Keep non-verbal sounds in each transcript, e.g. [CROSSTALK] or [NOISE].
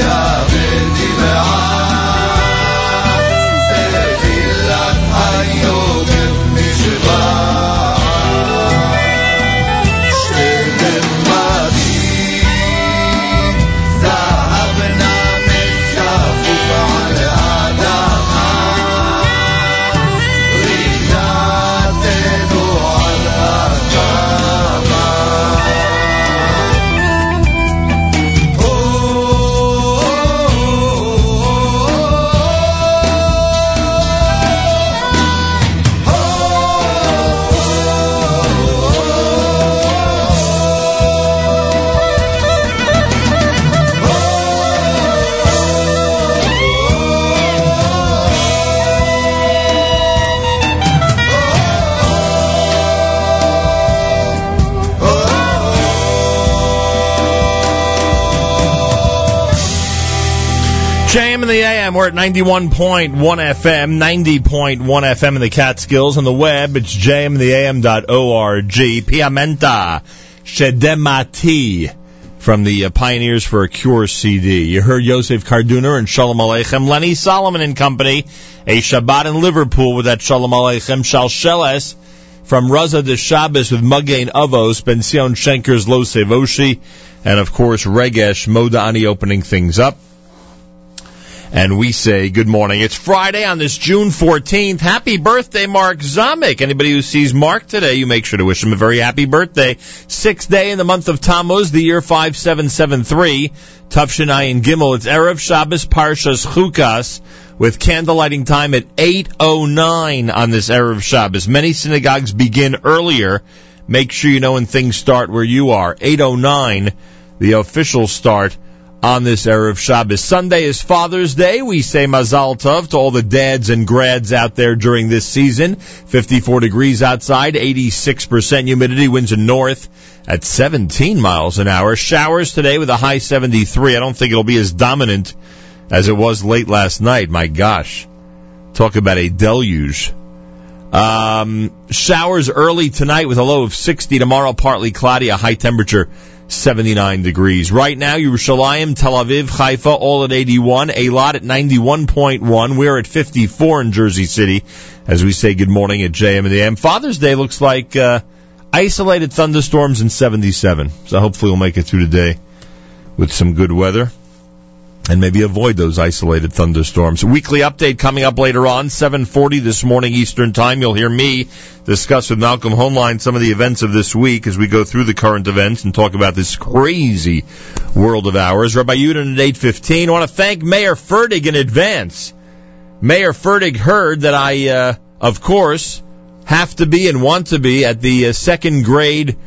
are. We're at 91.1 FM, 90.1 FM in the Catskills. On the web, it's jmintheam.org. Piamenta Shedemati from the uh, Pioneers for a Cure CD. You heard Yosef Karduner and Shalom Aleichem. Lenny Solomon and Company, a Shabbat in Liverpool with that Shalom Aleichem. Shalsheles from Raza de Shabbos with Magain Avos, Benzion Schenker's Lo Sevoshi, and of course Regesh Modani opening things up and we say good morning. It's Friday on this June 14th. Happy birthday, Mark Zamek. Anybody who sees Mark today, you make sure to wish him a very happy birthday. Sixth day in the month of Tammuz, the year 5773. Tufshinai and Gimel. It's Erev Shabbos Parshas Chukas with candle lighting time at 8.09 on this Erev Shabbos. Many synagogues begin earlier. Make sure you know when things start where you are. 8.09, the official start on this Erev Shabbos. Sunday is Father's Day. We say Mazal Tov to all the dads and grads out there during this season. 54 degrees outside, 86% humidity, winds in north at 17 miles an hour. Showers today with a high 73. I don't think it'll be as dominant as it was late last night. My gosh. Talk about a deluge. Um, showers early tonight with a low of 60. Tomorrow partly cloudy, a high temperature 79 degrees. Right now, Yerushalayim, Tel Aviv, Haifa, all at 81. Eilat at 91.1. We're at 54 in Jersey City as we say good morning at JM in the AM. Father's Day looks like uh, isolated thunderstorms in 77. So hopefully we'll make it through today with some good weather and maybe avoid those isolated thunderstorms. Weekly update coming up later on, 7:40 this morning Eastern Time. You'll hear me discuss with Malcolm Hoenlein some of the events of this week as we go through the current events and talk about this crazy world of ours. Rabbi Yudin at 8:15. I want to thank Mayer Fertig in advance. Mayer Fertig heard that I, uh, of course, have to be and want to be at the uh, second grade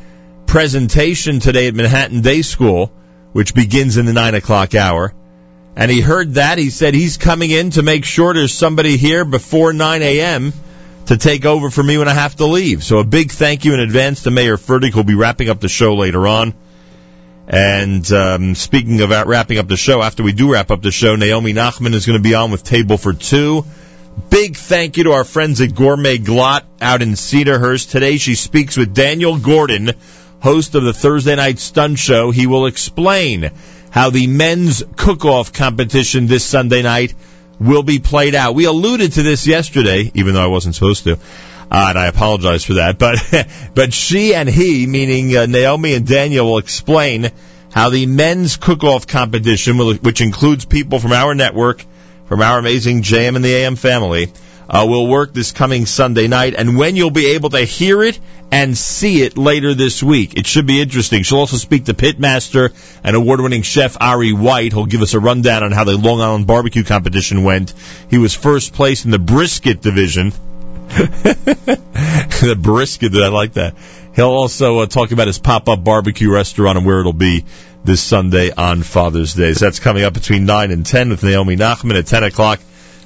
presentation today at Manhattan Day School, which begins in the nine o'clock hour and he heard that. He said he's coming in to make sure there's somebody here before 9 a.m. to take over for me when I have to leave. So a big thank you in advance to Mayer Fertig, who'll be wrapping up the show later on. And um, speaking of wrapping up the show, after we do wrap up the show, Naomi Nachman is going to be on with Table for Two. Big thank you to our friends at Gourmet Glatt out in Cedarhurst. Today she speaks with Daniel Gordon, host of the Thursday Night Stun Show. He will explain how the men's cook-off competition this Sunday night will be played out. We alluded to this yesterday, even though I wasn't supposed to. Uh, and I apologize for that. But [LAUGHS] but she and he, meaning uh, Naomi and Daniel, will explain how the men's cook-off competition, which includes people from our network, from our amazing JM in the AM family, uh, will work this coming Sunday night, and when you'll be able to hear it and see it later this week. It should be interesting. She'll also speak to pitmaster and award-winning chef Ari White. He'll give us a rundown on how the Long Island barbecue competition went. He was first place in the brisket division. [LAUGHS] the brisket, I like that. He'll also uh, talk about his pop-up barbecue restaurant and where it'll be this Sunday on Father's Day. So that's coming up between 9 and 10 with Naomi Nachman at 10 o'clock.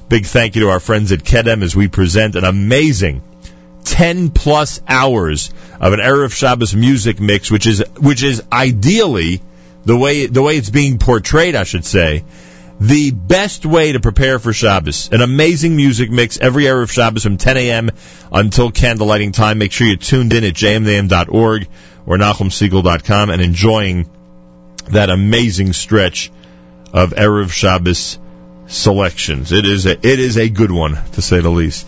Big thank you to our friends at Kedem as we present an amazing 10 plus hours of an Erev Shabbos music mix, which is, which is ideally the way, the way it's being portrayed, I should say, the best way to prepare for Shabbos. An amazing music mix every Erev Shabbos from 10 a.m. until candlelighting time. Make sure you're tuned in at jmnam.org or NachumSegal.com and enjoying that amazing stretch of Erev Shabbos selections. It is a, it is a good one, to say the least.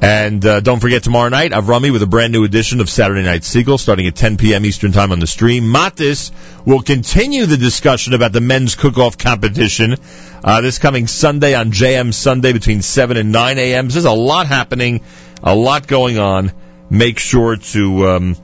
And uh, don't forget tomorrow night, Avrami with a brand new edition of Saturday Night Segal starting at 10 p.m. Eastern Time on the stream. Matis will continue the discussion about the men's cook-off competition uh, this coming Sunday on JM Sunday between 7 and 9 a.m. There's a lot happening, a lot going on. Make sure to um,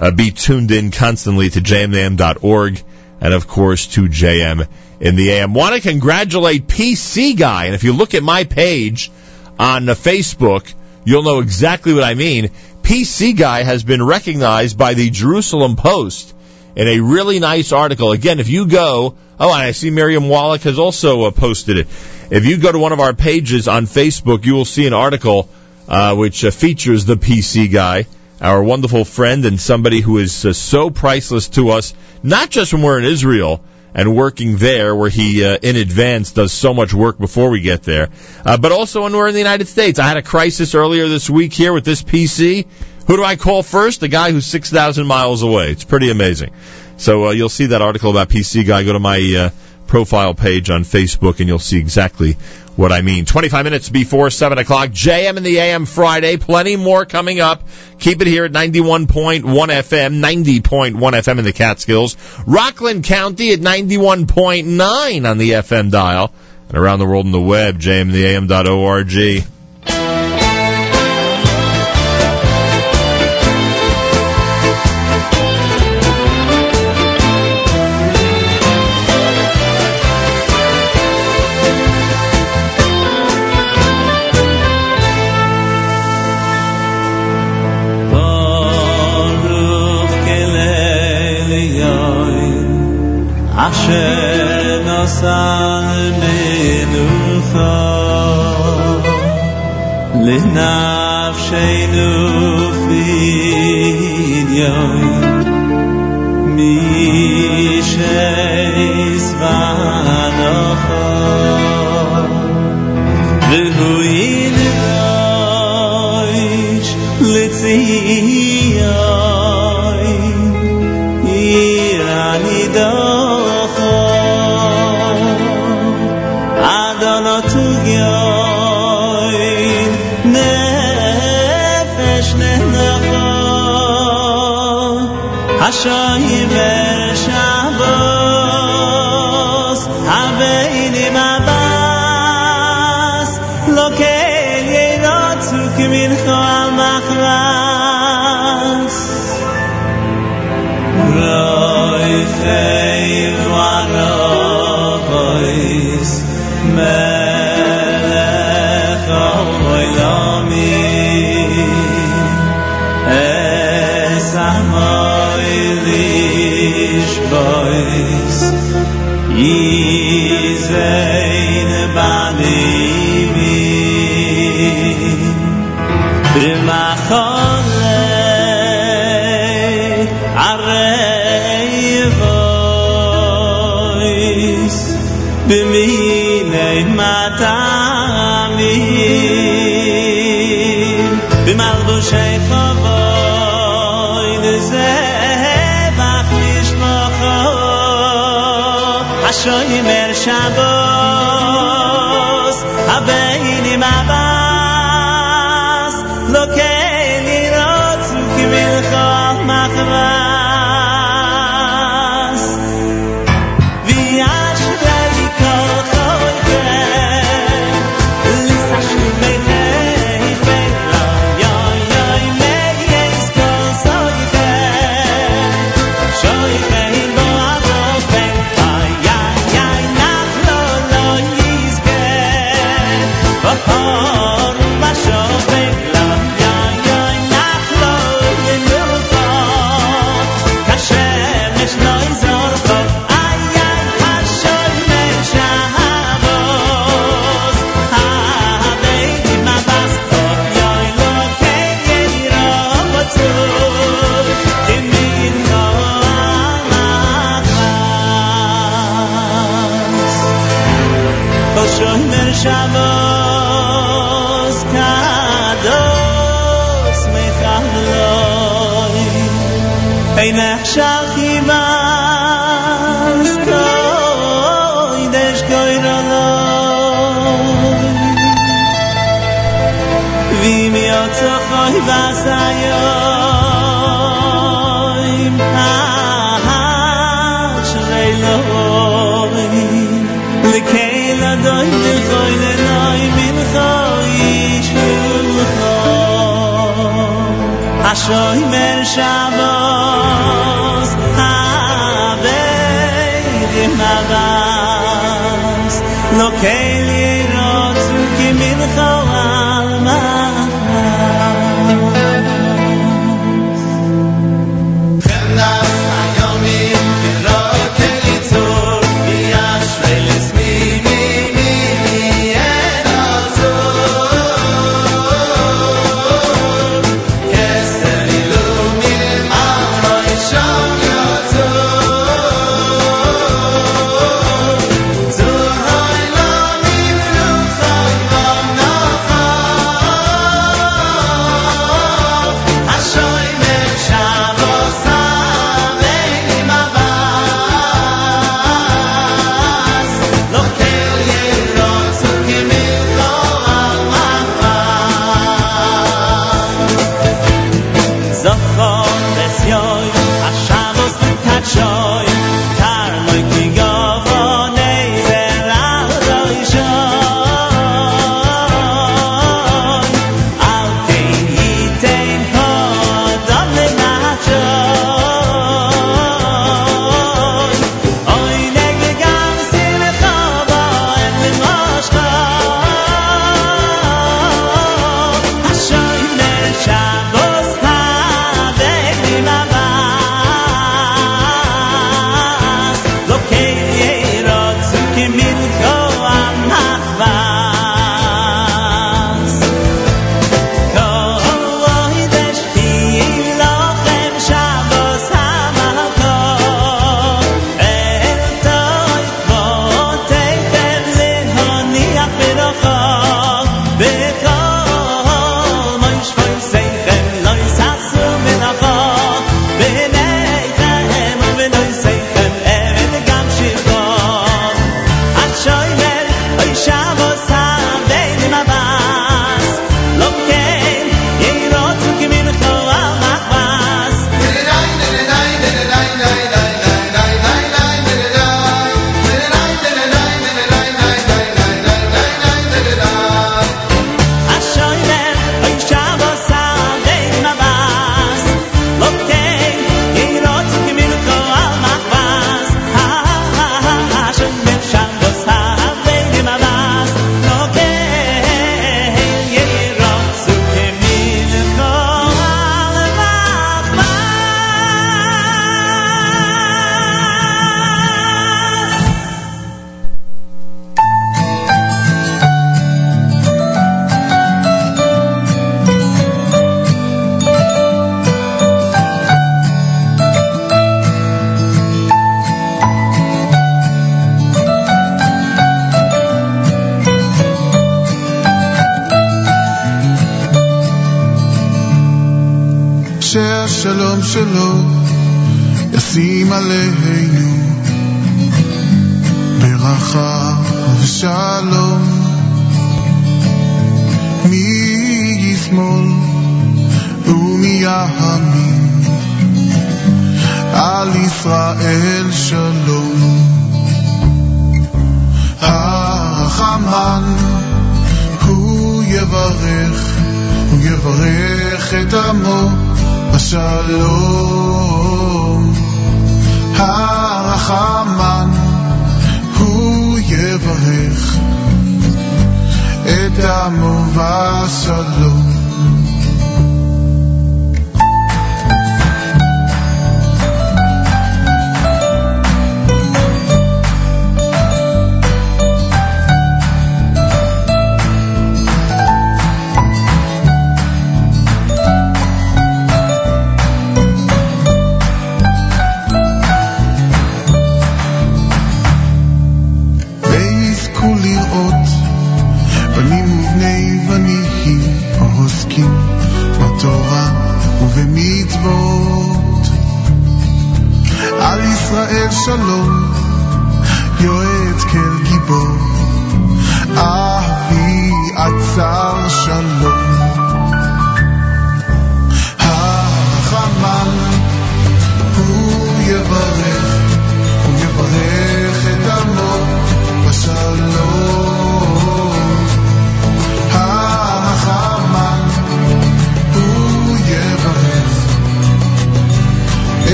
uh, be tuned in constantly to jmam.org and, of course, to JM in the AM. Want to congratulate PC Guy. And if you look at my page on Facebook, you'll know exactly what I mean. PC Guy has been recognized by the Jerusalem Post in a really nice article. Again, if you go, oh, and I see Miriam Wallach has also uh, posted it. If you go to one of our pages on Facebook, you will see an article uh, which uh, features the PC Guy, our wonderful friend and somebody who is uh, so priceless to us, not just when we're in Israel and working there, where he uh, in advance does so much work before we get there, uh, but also when we're in the United States. I had a crisis earlier this week here with this PC. Who do I call first? The guy who's 6,000 miles away. It's pretty amazing. So uh, you'll see that article about PC Guy. Go to my uh, profile page on Facebook and you'll see exactly what I mean. 25 minutes before 7 o'clock. JM in the AM Friday. Plenty more coming up. Keep it here at 91.1 FM, 90.1 FM in the Catskills. Rockland County at 91.9 on the FM dial. And around the world on the web, jmintheam.org. שיינו סאנ מען נול פאר לינאפ שיינו zweine bane mi prima khole are vois be mi ne mata mi be mal bu shoy mer Hashoymer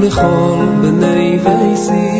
می‌خوام به نیویسی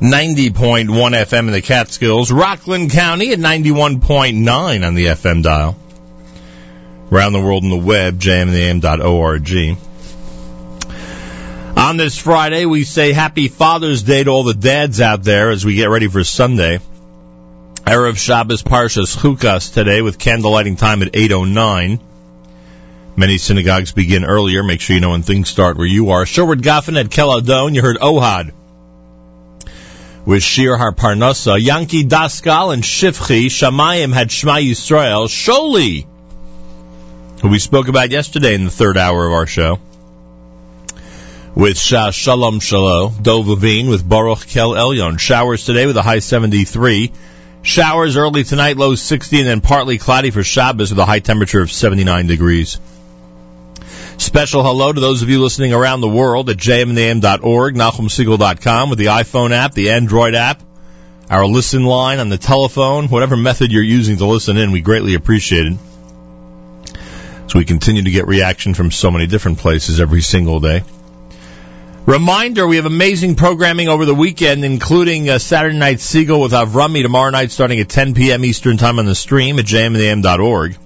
90.1 FM in the Catskills. Rockland County at 91.9 on the FM dial. Around the world on the web, jmintheam.org. On this Friday, we say happy Father's Day to all the dads out there as we get ready for Sunday. Erev Shabbos Parshas Chukas today with candle lighting time at 8.09. Many synagogues begin earlier. Make sure you know when things start where you are. Sherwood Goffin at Keladon. You heard Ohad with Shir Harparnasa. Yankee Daskal and Shifchi. Shamayim had Shema Yisrael. Sholi, who we spoke about yesterday in the third hour of our show. With Shah Shalom Shalom. Dov Levine with Baruch Kel Elyon. Showers today with a high 73. Showers early tonight, low 60, and then partly cloudy for Shabbos with a high temperature of 79 degrees. Special hello to those of you listening around the world at jmnam.org, nachumsegal.com with the iPhone app, the Android app, our listen line on the telephone, whatever method you're using to listen in, we greatly appreciate it. So we continue to get reaction from so many different places every single day. Reminder, we have amazing programming over the weekend, including uh, Saturday Night Segal with Avrami tomorrow night starting at 10 p.m. Eastern Time on the stream at jmnam.org.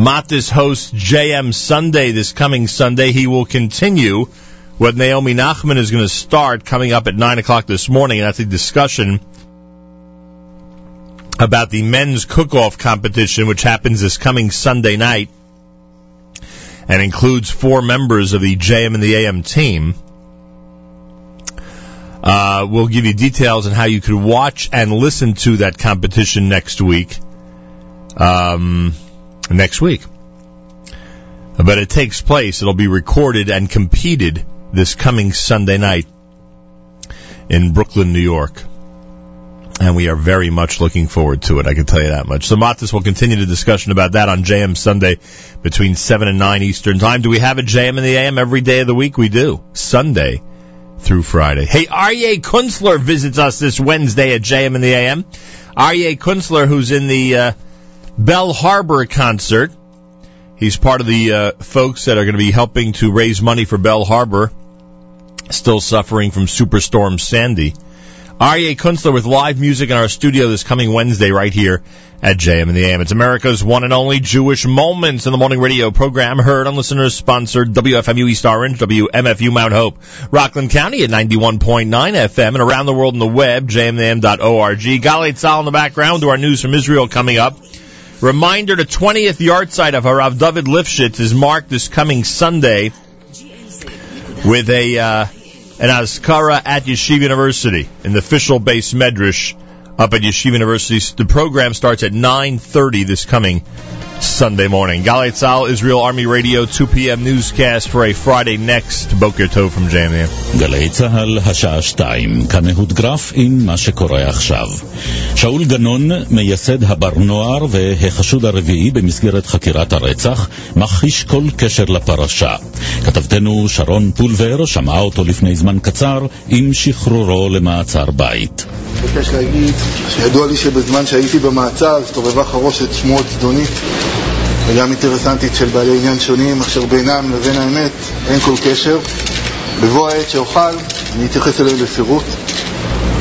Matis hosts JM Sunday this coming Sunday. He will continue what Naomi Nachman is going to start coming up at 9 o'clock this morning, and that's a discussion about the men's cook-off competition, which happens this coming Sunday night and includes four members of the JM in the AM team. Uh, we'll give you details on how you could watch and listen to that competition next week. Um, next week. But it takes place. It'll be recorded and competed this coming Sunday night in Brooklyn, New York. And we are very much looking forward to it, I can tell you that much. So Matis will continue the discussion about that on JM Sunday between 7 and 9 Eastern Time. Do we have a JM in the AM every day of the week? We do. Sunday through Friday. Hey, Aryeh Kunstler visits us this Wednesday at JM in the AM. Aryeh Kunstler, who's in the uh, Belle Harbor concert. He's part of the uh, folks that are going to be helping to raise money for Belle Harbor, still suffering from Superstorm Sandy. Aryeh Kunstler with live music in our studio this coming Wednesday right here at JM in the AM. It's America's one and only Jewish Moments in the Morning Radio program, heard on listeners sponsored WFMU East Orange, WMFU Mount Hope, Rockland County at 91.9 FM, and around the world on the web, jmnam.org. Galit Sal in the background to our news from Israel coming up. Reminder, the 20th yahrzeit of Harav David Lifshitz is marked this coming Sunday with a uh, an Azkara at Yeshiva University in the official Beis Medrash up at Yeshiva University. The program starts at 9.30 this coming Sunday morning. Galei Tzal, Israel Army Radio, 2 p.m. newscast for a Friday next. Boker Tov from JMN. גלי צה"ל, השעה שתיים, כאן אהוד גרף עם מה שקורה עכשיו. שאול גנון, מייסד הבר נוער והחשוד הרביעי במסגרת חקירת הרצח, מכחיש כל קשר לפרשה. כתבתנו שרון פולבר שמעה אותו לפני זמן קצר עם שחרורו למעצר בית. מבקש להגיד שידוע לי שבזמן שהייתי במעצר הסתובבה חרושת שמועות זדונית וגם אינטרסנטית של בעלי עניין שונים אשר בינם לבין האמת אין כל קשר. בבוא העת שאוכל אני אתייחס אליהם בפירוט.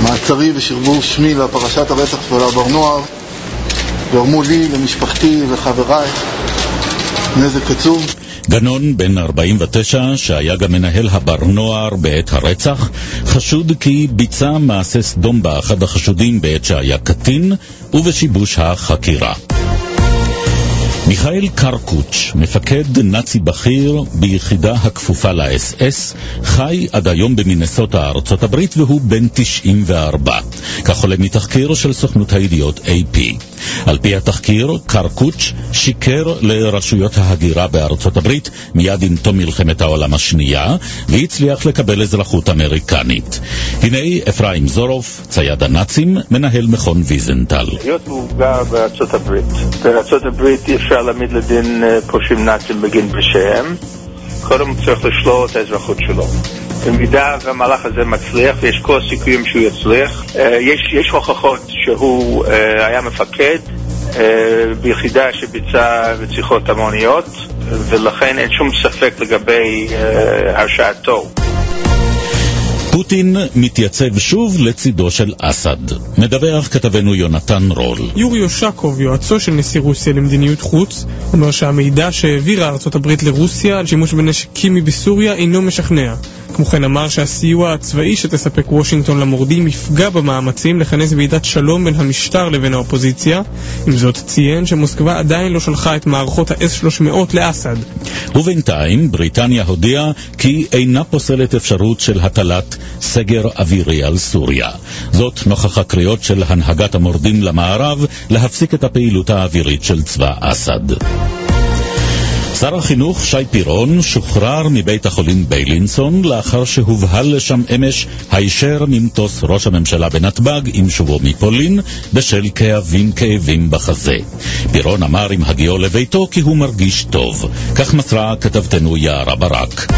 מעצרי ושרבור שמי והפרשת הרצח של הבר נוער גרמו לי, למשפחתי ולחבריי נזק עצום. גנון, בן 49, שהיה גם מנהל הבר נוער בעת הרצח, חשוד כי ביצע מעשה סדום באחד החשודים בעת שהיה קטין ובשיבוש החקירה. מיכאל קרקוץ', מפקד נאצי בכיר ביחידה הכפופה לאס-אס, חי עד היום במינסוטה, ארצות הברית, והוא בן 94. כך עולה מתחקיר של סוכנות הידיעות AP. על פי התחקיר, קרקוץ' שיקר לרשויות ההגירה בארצות הברית מיד עם תום מלחמת העולם השנייה, והצליח לקבל אזרחות אמריקנית. הנה אפרים זורוף, צייד הנאצים, מנהל מכון ויזנטל. היות והוא גר בארצות הברית, בארצות הברית אי אפשר להעמיד לדין אה, פושעים נאצים בגין פשעיהם, קודם צריך לשלול את האזרחות שלו. במידה והמהלך הזה מצליח, ויש כל הסיכויים שהוא יצליח, אה, יש, יש הוכחות שהוא אה, היה מפקד ביחידה שביצעה רציחות המוניות, ולכן אין שום ספק לגבי הרשעתו. פוטין מתייצב שוב לצידו של אסד. מדווח כתבנו יונתן רול. יורי אושקוב, יועצו של נשיא רוסיה למדיניות חוץ, אומר שהמידע שהעבירה ארצות הברית לרוסיה על שימוש בנשק קימי בסוריה אינו משכנע. כמו כן אמר שהסיוע הצבאי שתספק וושינגטון למורדים יפגע במאמצים לכנס ועידת שלום בין המשטר לבין האופוזיציה. עם זאת ציין שמוסקבה עדיין לא שלחה את מערכות ה-S-300 לאסד. ובינתיים בריטניה הודיעה כי אינה פוסלת אפשרות של הטלת סגר אווירי על סוריה. זאת נוכח הקריאות של הנהגת המורדים למערב להפסיק את הפעילות האווירית של צבא אסד. שר החינוך שי פירון שוחרר מבית החולים ביילינסון לאחר שהובהל לשם אמש הישר ממטוס ראש הממשלה בנתב"ג עם שובו מפולין בשל כאבים כאבים בחזה. פירון אמר עם הגיעו לביתו כי הוא מרגיש טוב. כך מסרה כתבתנו יערה ברק.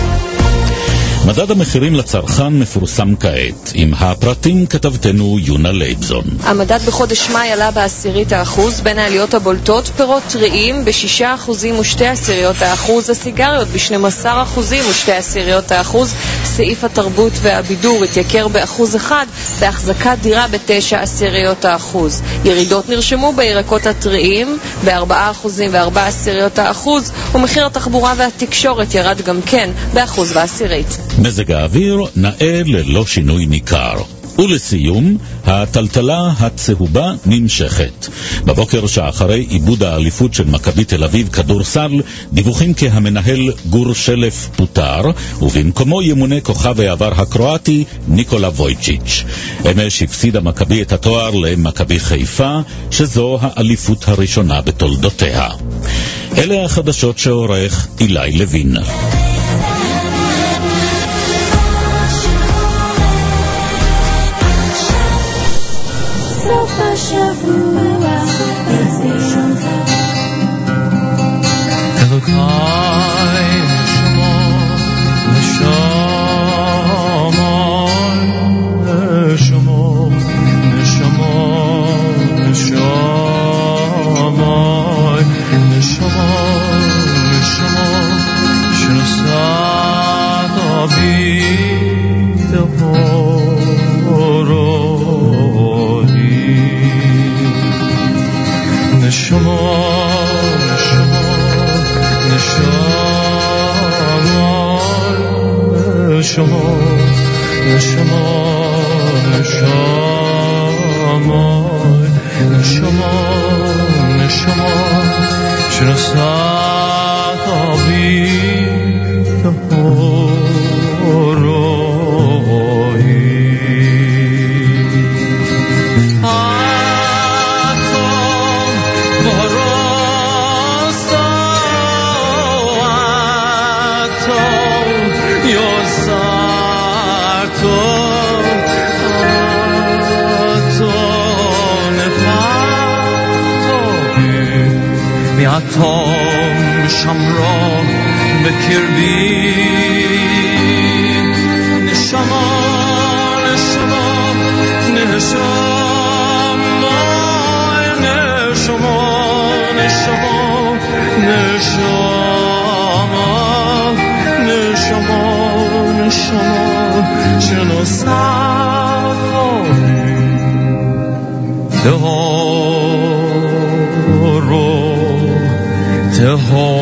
מדד המחירים לצרכן מפורסם כעת. עם הפרטים כתבתנו יונה לייבזון. המדד בחודש מאי עלה בעשירית האחוז, בין העליות הבולטות פירות טריים בשישה אחוזים ושתי עשיריות האחוז, הסיגריות ב-12 אחוזים ושתי עשיריות האחוז, סעיף התרבות והבידור התייקר באחוז אחד, בהחזקת דירה בתשע עשיריות האחוז. ירידות נרשמו בירקות הטריים בארבעה אחוזים וארבע עשיריות האחוז, ומחיר התחבורה והתקשורת ירד גם כן באחוז ועשירית. מזג האוויר נאה ללא שינוי ניכר. ולסיום, הטלטלה הצהובה נמשכת. בבוקר שאחרי עיבוד האליפות של מכבי תל אביב כדורסל, דיווחים כי המנהל גור שלף פוטר, ובמקומו ימונה כוכב העבר הקרואטי ניקולה וויצ'יץ'. אמש הפסידה מכבי את התואר למכבי חיפה, שזו האליפות הראשונה בתולדותיה. אלה החדשות שעורך אילי לוין. Hello, Carl. شما نه شما نه شما نه شما نه شما چرا ساعت آبی چشم را بکردی نشما نشما نشما نشما نشما نشما نشما نشما چنو سرانی دهان رو دهان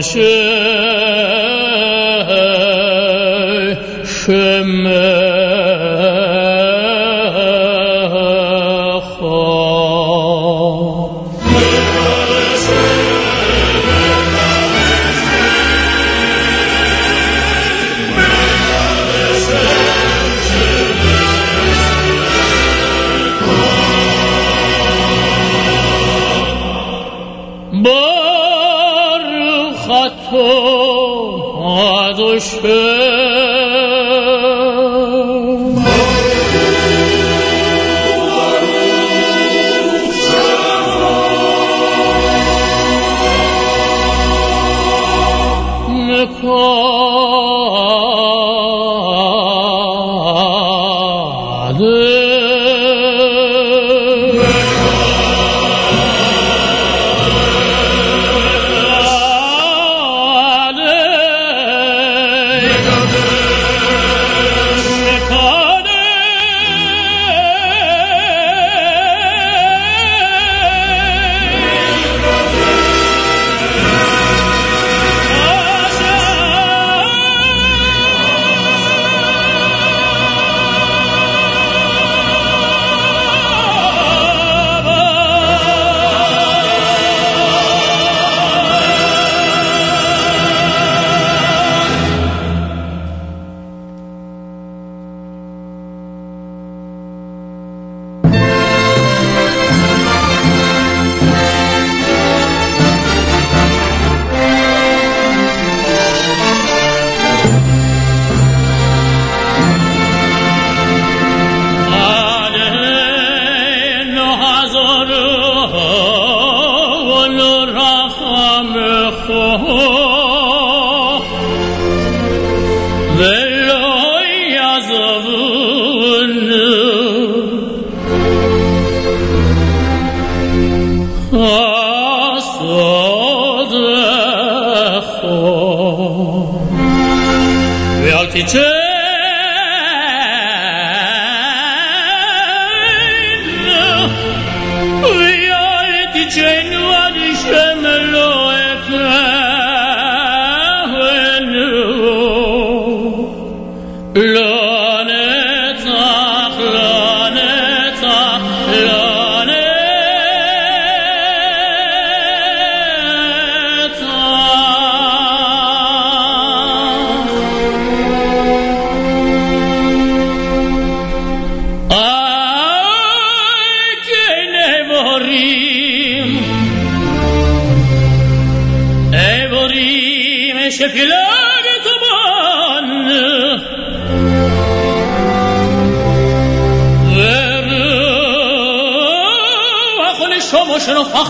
karşı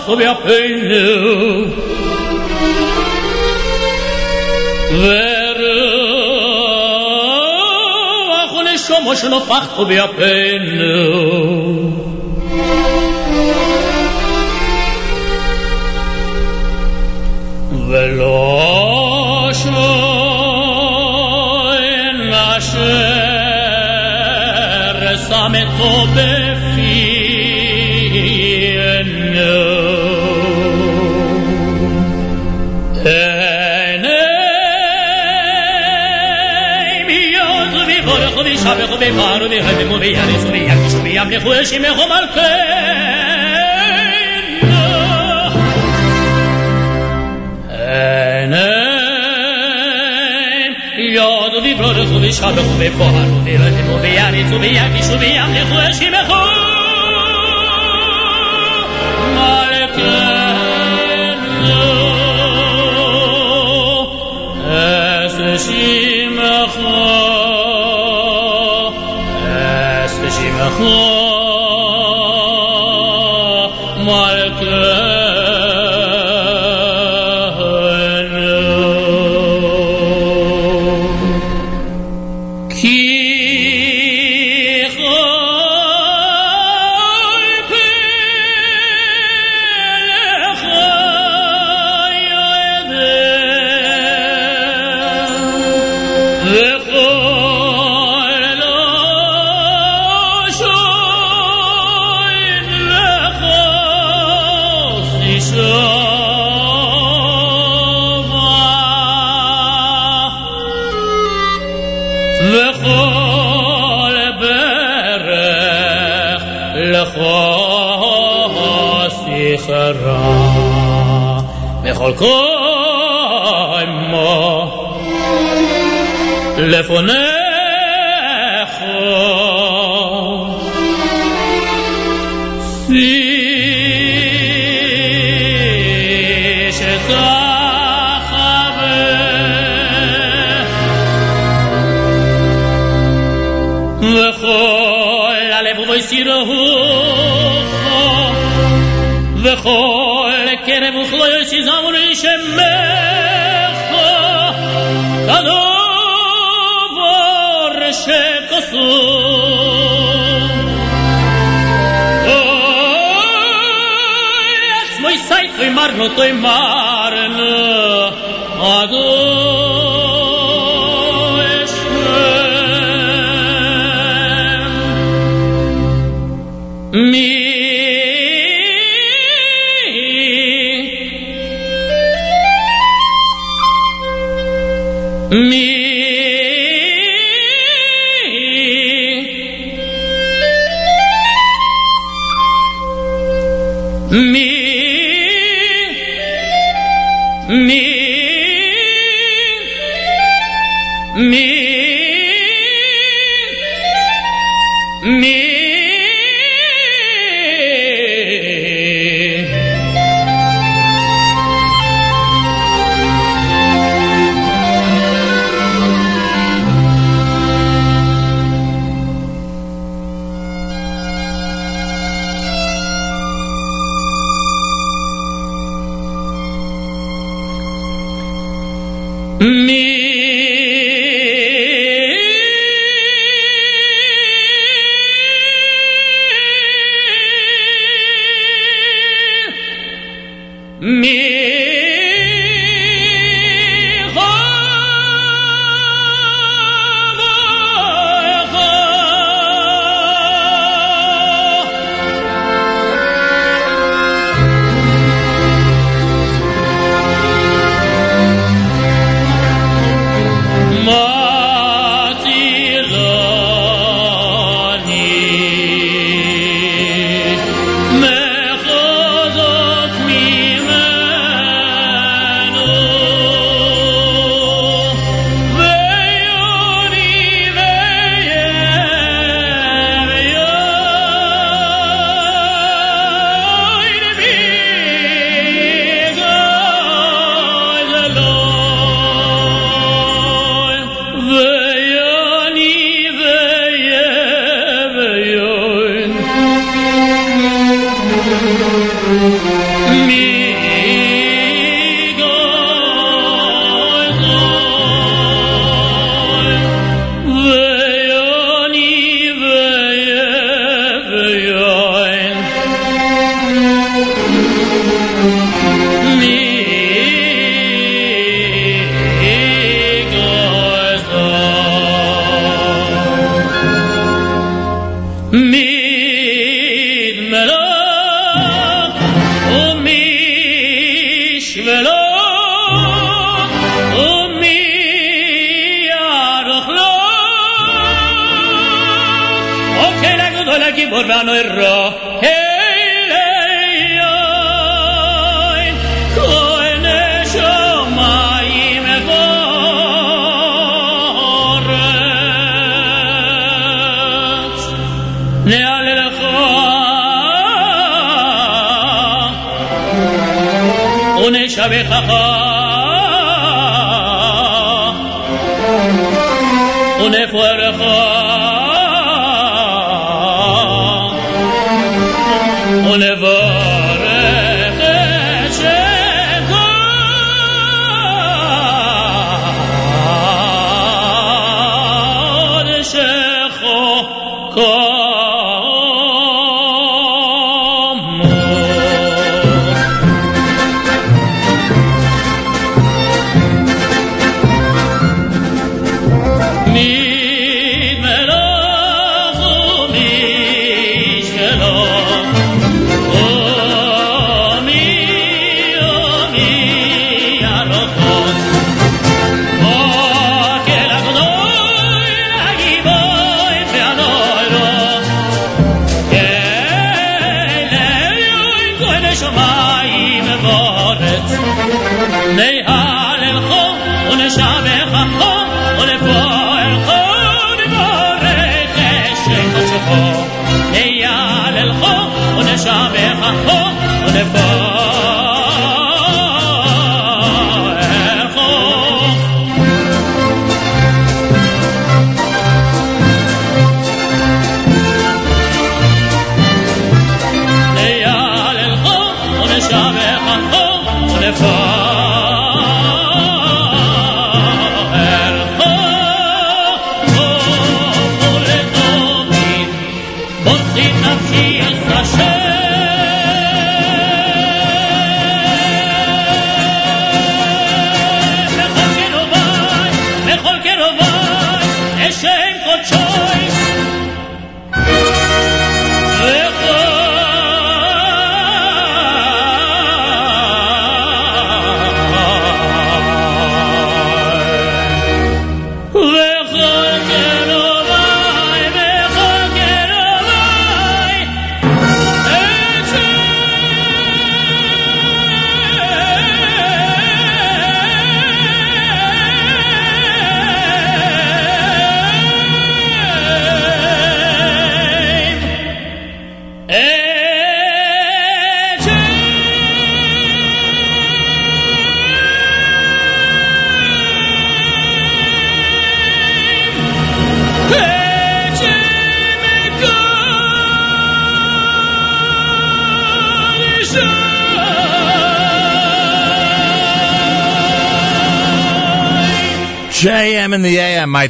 נשומו שנוכח פה באפינו ורוח נשומו שנוכח פה באפינו ולא שואל sabe cómo me paro, de me movía, de subía, que subía, me fue, si me Yo di brother to the shadow of the fire, the light Kh לפונך וכל הלב ובו הסירו הוא וכל הקרב וכל יושי זמרי שמר Moj sajt tvoj marno, to je marno, a to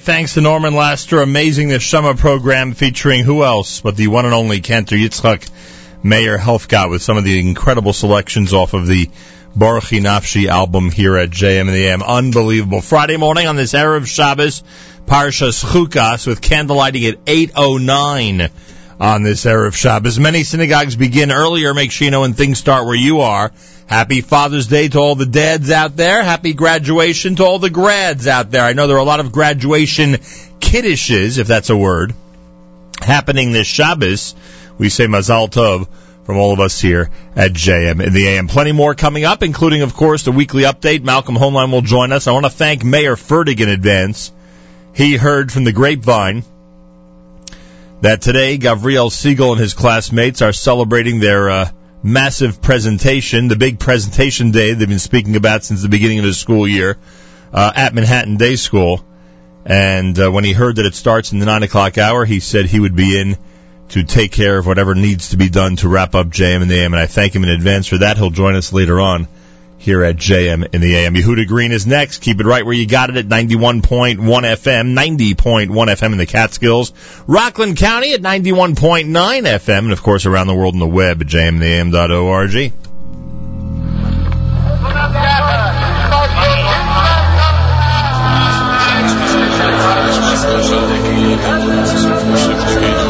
thanks to Norman Laster. Amazing this summer program featuring who else but the one and only Cantor Yitzchak Meir Helfgot with some of the incredible selections off of the Baruchi Nafshi album here at JM in the AM. Unbelievable. Friday morning on this Erev Shabbos, Parshas Chukas with candlelighting at 8.09 on this Erev Shabbos. Many synagogues begin earlier. Make sure you know when things start where you are. Happy Father's Day to all the dads out there. Happy graduation to all the grads out there. I know there are a lot of graduation kiddishes, if that's a word, happening this Shabbos. We say Mazal Tov from all of us here at JM in the AM. Plenty more coming up, including, of course, the weekly update. Malcolm Hoenlein will join us. I want to thank Mayer Fertig in advance. He heard from the grapevine that today Gabriel Siegel and his classmates are celebrating their uh, massive presentation, the big presentation day they've been speaking about since the beginning of the school year uh, at Manhattan Day School. And uh, when he heard that it starts in the nine o'clock hour, he said he would be in to take care of whatever needs to be done to wrap up JM in the AM. And I thank him in advance for that. He'll join us later on here at JM in the AM. Yehuda Green is next. Keep it right where you got it at 91.1 FM, 90.1 FM in the Catskills, Rockland County at 91.9 FM, and of course around the world on the web at jmintheam.org. Thank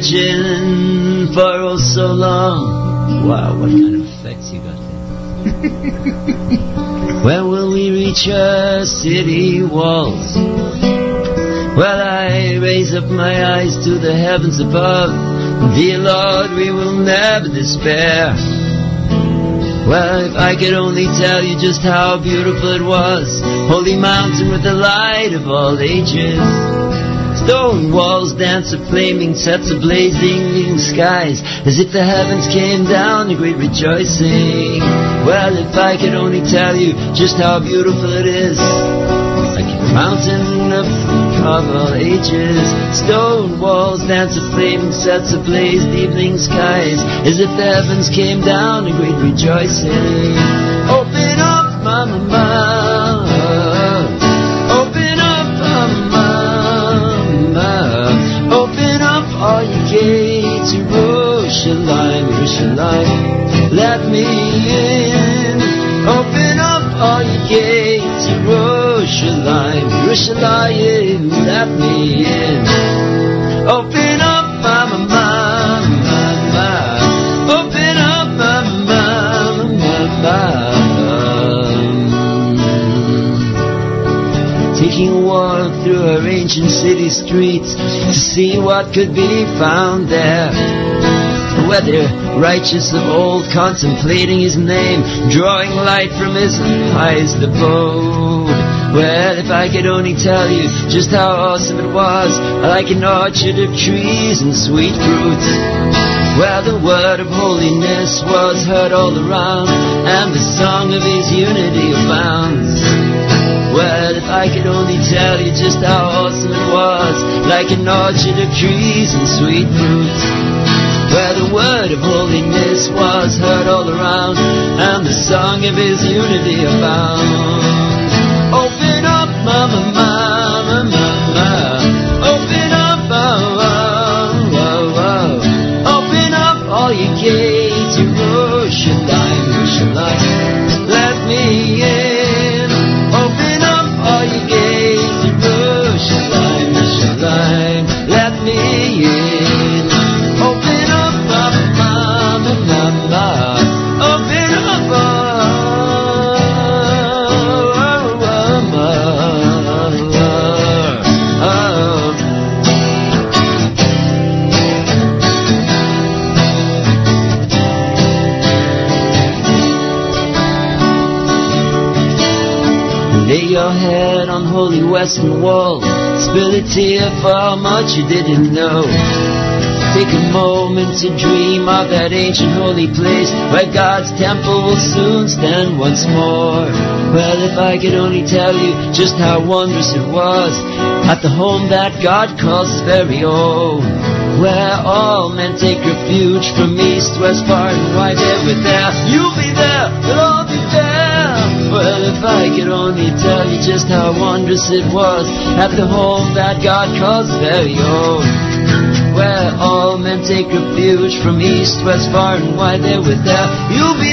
searching for oh so long. Wow, what kind of effects you got there? [LAUGHS] When will we reach our city walls? Well, I raise up my eyes to the heavens above. Dear Lord, we will never despair. Well, if I could only tell you just how beautiful it was, holy mountain with the light of all ages. Stone walls dance of flaming sets of blazing skies, as if the heavens came down in great rejoicing. Well, if I could only tell you just how beautiful it is, like a mountain of, of all ages. Stone walls dance of flaming sets of blazed evening skies, as if the heavens came down in great rejoicing. Open up, mama, mama. Jerusalem. Let me in. Open up all your gates, Jerusalem, Jerusalem. Let me in. Open up, mama, mama, mama. Open up, mama, mama, mama. Taking a walk through her ancient city streets to see what could be found there. Whether righteous of old, contemplating his name, drawing light from his highest abode. Well, if I could only tell you just how awesome it was, like an orchard of trees and sweet fruits. Well, the word of holiness was heard all around, and the song of his unity abounds. Well, if I could only tell you just how awesome it was, like an orchard of trees and sweet fruits. The word of holiness was heard all around, and the song of his unity abound. Western wall. Spill a tear for how much you didn't know. Take a moment to dream of that ancient holy place where God's temple will soon stand once more. Well, if I could only tell you just how wondrous it was at the home that God calls his very own. Where all men take refuge from east, west, far and wide, there. You'll be there, if I could only tell you just how wondrous it was at the home that God calls very own. Where all men take refuge from east, west, far and wide, there. You'll be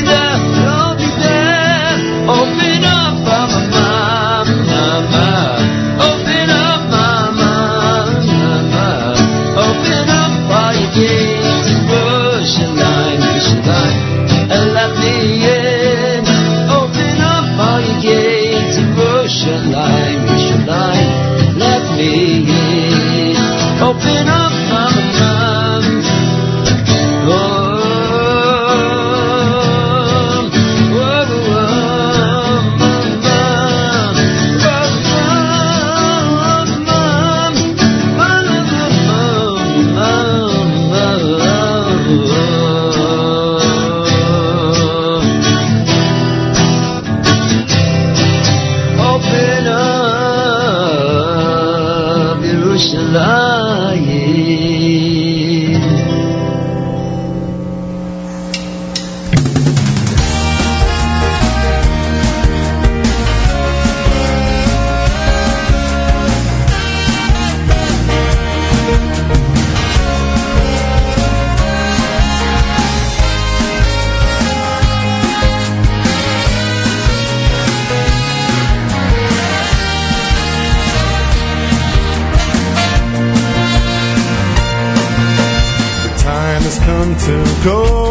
to go.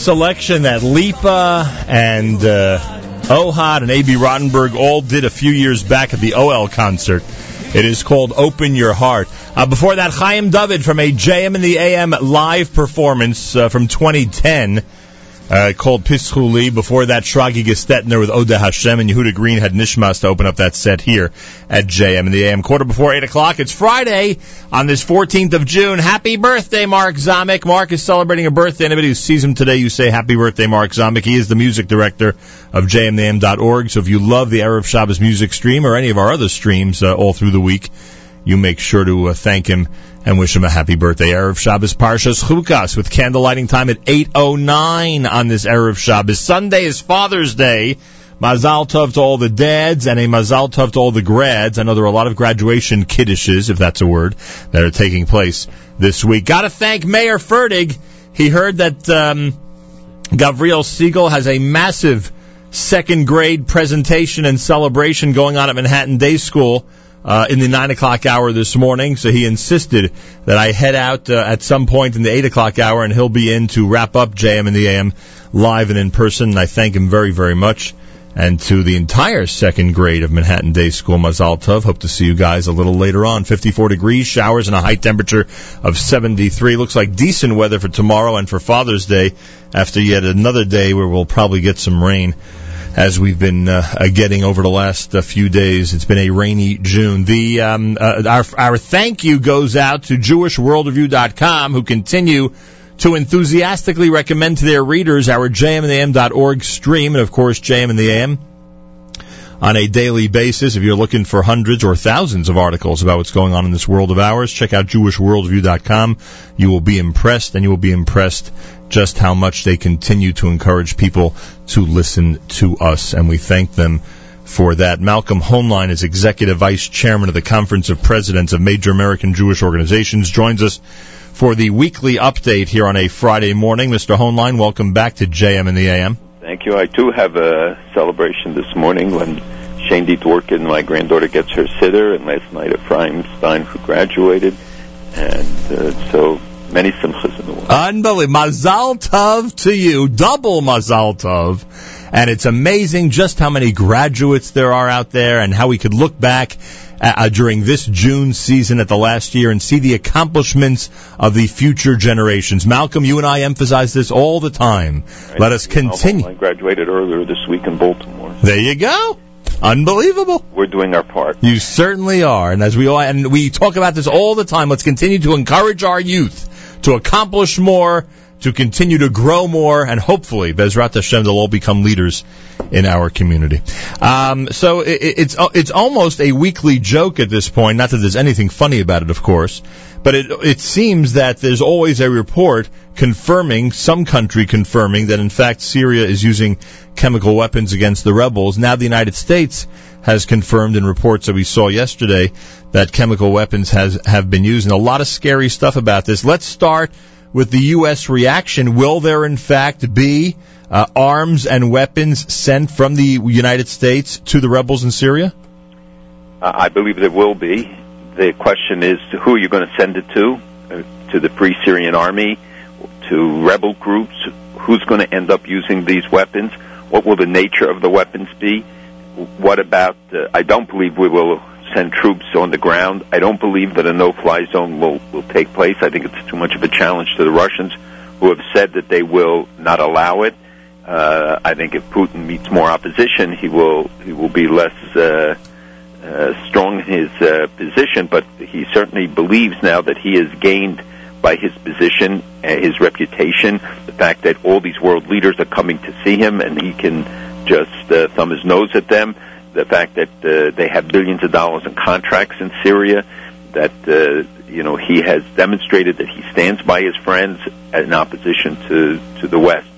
Selection that Lipa and uh, Ohad and A.B. Rottenberg all did a few years back at the OL concert. It is called Open Your Heart. Uh, before that, Chaim David from a JM in the AM live performance uh, from 2010 uh, called Pischuli. Before that, Shragee Gestetner with Oda Hashem and Yehuda Green had Nishmas to open up that set here at JM in the AM. Quarter before 8 o'clock. It's Friday on this 14th of June. Happy birthday, Mark Zamek. Mark is celebrating a birthday. Anybody who sees him today, you say happy birthday, Mark Zamek. He is the music director of jmintheam.org. So if you love the Erev Shabbos music stream or any of our other streams uh, all through the week, you make sure to uh, thank him and wish him a happy birthday. Erev Shabbos Parshas Chukas with candle lighting time at 8.09 on this Erev Shabbos. Sunday is Father's Day. Mazal Tov to all the dads and a Mazal Tov to all the grads. I know there are a lot of graduation kiddishes, if that's a word, that are taking place this week. Gotta thank Mayer Fertig. He heard that um, Gavriel Siegel has a massive second grade presentation and celebration going on at Manhattan Day School uh, in the nine o'clock hour this morning. So he insisted that I head out uh, at some point in the eight o'clock hour, and he'll be in to wrap up JM in the AM live and in person. And I thank him very, very much. And to the entire second grade of Manhattan Day School, Mazal Tov. Hope to see you guys a little later on. 54 degrees, showers, and a high temperature of 73. Looks like decent weather for tomorrow and for Father's Day after yet another day where we'll probably get some rain as we've been uh, uh, getting over the last uh, few days. It's been a rainy June. The um, uh, our our thank you goes out to JewishWorldReview.com who continue to enthusiastically recommend to their readers our jmintheam.org stream and of course JM in the AM on a daily basis. If you're looking for hundreds or thousands of articles about what's going on in this world of ours, check out JewishWorldReview.com. You will be impressed, and you will be impressed just how much they continue to encourage people to listen to us, and we thank them for that. Malcolm Hoenlein is Executive Vice Chairman of the Conference of Presidents of Major American Jewish Organizations, joins us for the weekly update here on a Friday morning. Mr. Hoenlein, welcome back to JM in the AM. Thank you. I too have a celebration this morning when Shandy Dworkin, my granddaughter, gets her sitter, and last night Ephraim Stein, who graduated, and uh, so many simchas in the world. Unbelievable. Mazal Tov to you. Double Mazal Tov. And it's amazing just how many graduates there are out there and how we could look back uh, during this June season at the last year and see the accomplishments of the future generations. Malcolm, you and I emphasize this all the time. Let us continue. I graduated earlier this week in Baltimore. There you go. Unbelievable. We're doing our part. You certainly are. And as we all, and we talk about this all the time, let's continue to encourage our youth to accomplish more, to continue to grow more, and hopefully, Bezrat Hashem, they'll all become leaders in our community. Um, so it, it's it's almost a weekly joke at this point. Not that there's anything funny about it, of course, but it it seems that there's always a report confirming some country confirming that in fact Syria is using chemical weapons against the rebels. Now the United States has confirmed in reports that we saw yesterday that chemical weapons has have been used, and a lot of scary stuff about this. Let's start with the U.S. reaction. Will there, in fact, be uh, arms and weapons sent from the United States to the rebels in Syria? Uh, I believe there will be. The question is who are you going to send it to? Uh, to the Free Syrian Army? To rebel groups? Who's going to end up using these weapons? What will the nature of the weapons be? What about, uh, I don't believe we will send troops on the ground. I don't believe that a no-fly zone will, will take place. I think it's too much of a challenge to the Russians, who have said that they will not allow it. Uh, I think if Putin meets more opposition, he will he will be less uh, uh, strong in his uh, position. But he certainly believes now that he has gained by his position, uh, his reputation, the fact that all these world leaders are coming to see him, and he can just uh, thumb his nose at them the fact that uh, they have billions of dollars in contracts in Syria, that uh, you know he has demonstrated that he stands by his friends in opposition to to the West.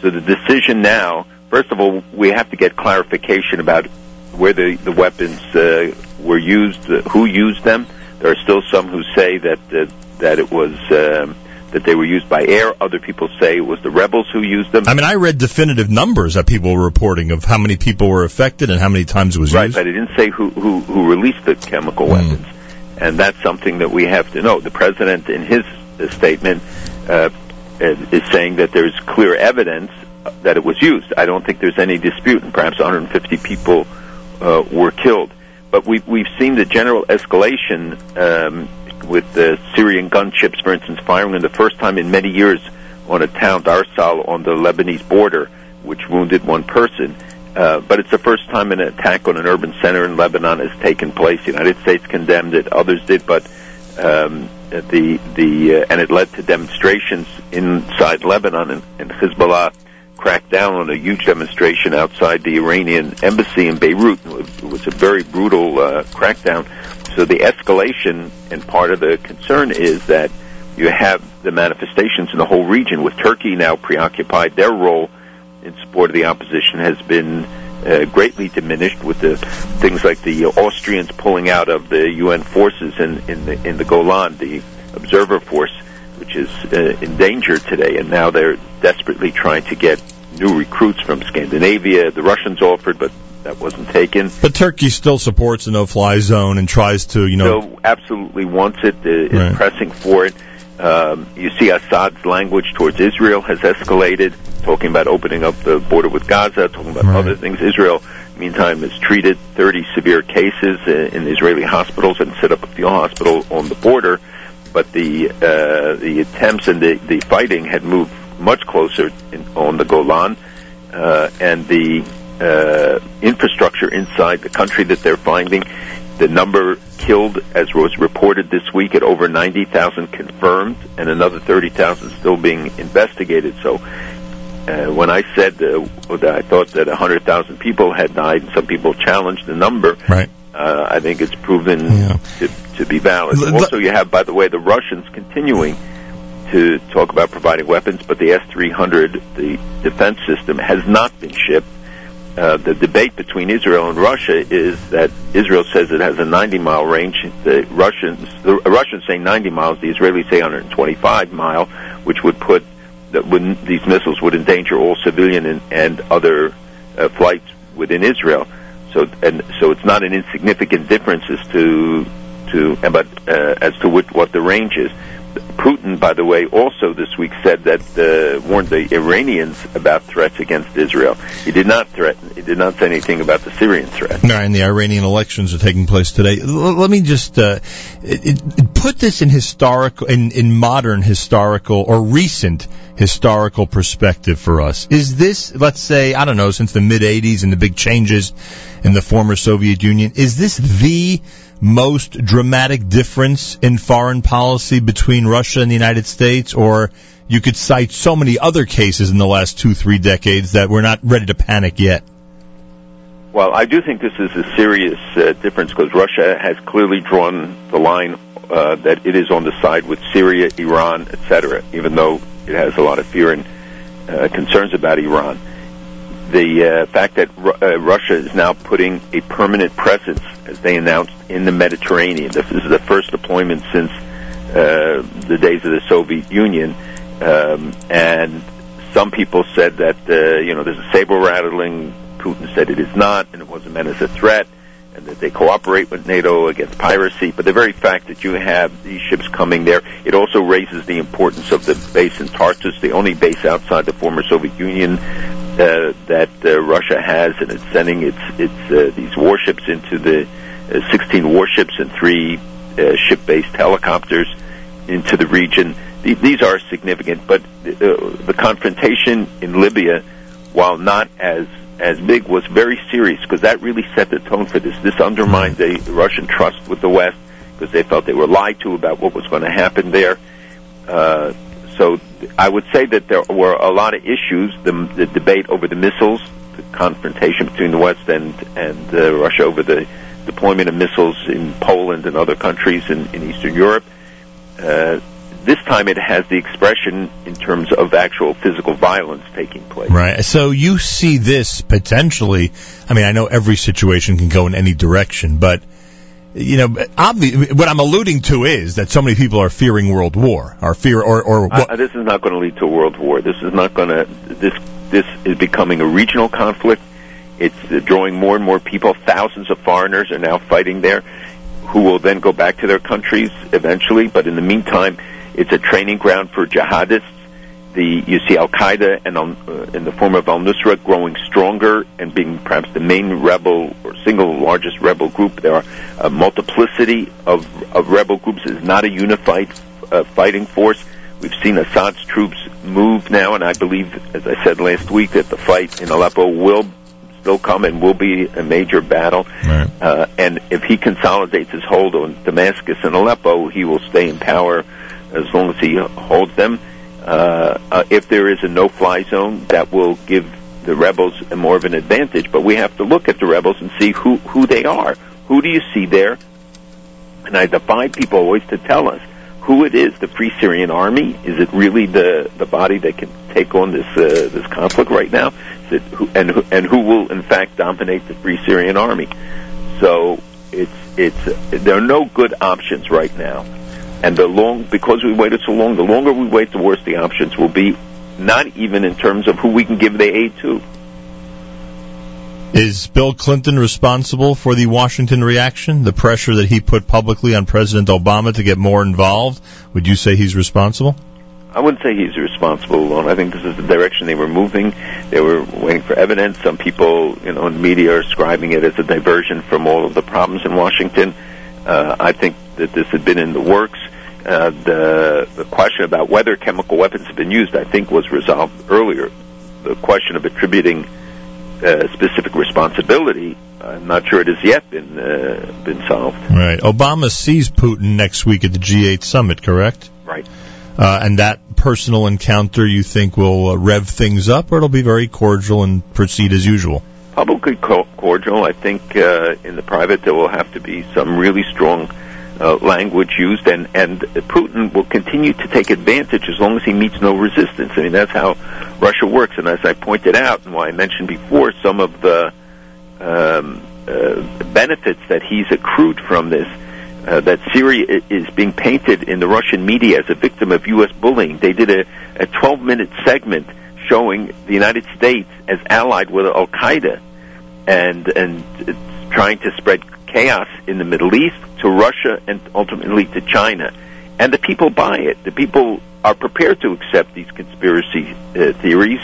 So the decision now, first of all, we have to get clarification about where the the weapons uh, were used, uh, who used them. There are still some who say that uh, that it was. Um, that they were used by air. Other people say it was the rebels who used them. I mean, I read definitive numbers that people were reporting of how many people were affected and how many times it was right, used. but it didn't say who who, who released the chemical Hmm. weapons, and that's something that we have to know. The president, in his uh, statement, uh, is saying that there's clear evidence that it was used. I don't think there's any dispute, and perhaps 150 people uh, were killed. But we've we've seen the general escalation um, with the Syrian gunships, for instance, firing in the first time in many years on a town, Darsal, on the Lebanese border, which wounded one person. Uh, but it's the first time an attack on an urban center in Lebanon has taken place. The United States condemned it, others did, but um, the the uh, and it led to demonstrations inside Lebanon, and, and Hezbollah cracked down on a huge demonstration outside the Iranian embassy in Beirut. It was a very brutal uh, crackdown. So the escalation and part of the concern is that you have the manifestations in the whole region with Turkey now preoccupied. Their role in support of the opposition has been uh, greatly diminished with the things like the Austrians pulling out of the UN forces in, in the in the Golan, the observer force, which is uh, in danger today, and now they're desperately trying to get new recruits from Scandinavia. The Russians offered, but that wasn't taken. But Turkey still supports the no-fly zone and tries to, you know, So absolutely wants it, uh, Right. pressing for it. Um, you see Assad's language towards Israel has escalated, talking about opening up the border with Gaza, talking about other things. Israel, meantime, has treated 30 severe cases uh, in Israeli hospitals and set up a field hospital on the border. But the uh, the attempts and the, the fighting had moved much closer in, on the Golan, uh, and the uh, infrastructure inside the country that they're finding. The number killed, as was reported this week, at over 90,000 confirmed, and another 30,000 still being investigated. So, uh, when I said uh, that I thought that 100,000 people had died, and some people challenged the number, right. uh, I think it's proven yeah. to, to be valid. L- also, you have, by the way, the Russians continuing to talk about providing weapons, but the S-300, the defense system, has not been shipped. Uh, the debate between Israel and Russia is that Israel says it has a 90 mile range. The Russians, the Russians say 90 miles. The Israelis say 125 mile, which would put that when these missiles would endanger all civilian and, and other uh, flights within Israel. So and so it's not an insignificant difference as to to but uh, as to what, what the range is. Putin, by the way, also this week said that uh, warned the Iranians about threats against Israel. He did not threaten. He did not say anything about the Syrian threat. And the Iranian elections are taking place today. L- let me just uh, it, it, put this in historical, in, in modern historical or recent historical perspective for us. Is this, let's say, I don't know, since the mid '80s and the big changes in the former Soviet Union, is this the most dramatic difference in foreign policy between Russia and the United States, or you could cite so many other cases in the last two, three decades that we're not ready to panic yet? Well, I do think this is a serious uh, difference because Russia has clearly drawn the line uh, that it is on the side with Syria, Iran, etc. Even though it has a lot of fear and uh, concerns about Iran, the uh, fact that uh, Russia is now putting a permanent presence, as they announced, in the Mediterranean. This is the first deployment since uh, the days of the Soviet Union, um, and some people said that uh, you know there's a saber rattling. Putin said it is not, and it wasn't meant as a threat, and that they cooperate with NATO against piracy. But the very fact that you have these ships coming there, it also raises the importance of the base in Tartus, the only base outside the former Soviet Union uh, that uh, Russia has, and it's sending its its uh, these warships into the uh, 16 warships and three ship-based helicopters into the region. These are significant, but the confrontation in Libya, while not as as big, was very serious because that really set the tone for this. This undermined the Russian trust with the West because they felt they were lied to about what was going to happen there. Uh, so I would say that there were a lot of issues. The, the debate over the missiles, the confrontation between the West and and uh, Russia over the deployment of missiles in Poland and other countries in, in Eastern Europe. Uh, this time it has the expression in terms of actual physical violence taking place. Right. So you see this potentially. I mean, I know every situation can go in any direction, but you know, obvi- what I'm alluding to is that so many people are fearing world war, or fear, or or what, Uh, this is not going to lead to a world war. This is not going to. This this is becoming a regional conflict. It's drawing more and more people. Thousands of foreigners are now fighting there, who will then go back to their countries eventually. But in the meantime, it's a training ground for jihadists. The you see Al Qaeda and uh, in the form of Al Nusra growing stronger and being perhaps the main rebel or single largest rebel group. There are a multiplicity of of rebel groups. It is not a unified uh, fighting force. We've seen Assad's troops move now, and I believe, as I said last week, that the fight in Aleppo will still come and will be a major battle. Uh, and if he consolidates his hold on Damascus and Aleppo, he will stay in power as long as he holds them. Uh, uh, if there is a no-fly zone, that will give the rebels more of an advantage. But we have to look at the rebels and see who who they are. Who do you see there? And I defy people always to tell us who it is. The Free Syrian Army is it really the the body that can take on this uh, this conflict right now? Is it who, and who, and who will in fact dominate the Free Syrian Army? So it's it's there are no good options right now. And the long because we waited so long, the longer we wait, the worse the options will be. Not even in terms of who we can give the aid to. Is Bill Clinton responsible for the Washington reaction, the pressure that he put publicly on President Obama to get more involved? Would you say he's responsible? I wouldn't say he's responsible alone. I think this is the direction they were moving. They were waiting for evidence. Some people, you know, in the media are describing it as a diversion from all of the problems in Washington. Uh, I think that this had been in the works. Uh, the, the question about whether chemical weapons have been used, I think, was resolved earlier. The question of attributing uh, specific responsibility, I'm not sure it has yet been uh, been solved. Right. Obama sees Putin next week at the G8 summit, correct? Right. Uh, and that personal encounter, you think, will uh, rev things up, or it'll be very cordial and proceed as usual? Publicly co- cordial. I think uh, in the private there will have to be some really strong uh, language used, and and Putin will continue to take advantage as long as he meets no resistance. I mean that's how Russia works. And as I pointed out, and why I mentioned before, some of the um, uh, benefits that he's accrued from this. Uh, that Syria is being painted in the Russian media as a victim of U.S. bullying. They did a, a 12-minute segment showing the United States as allied with Al Qaeda and and trying to spread chaos in the Middle East to Russia and ultimately to China. And the people buy it. The people are prepared to accept these conspiracy uh, theories,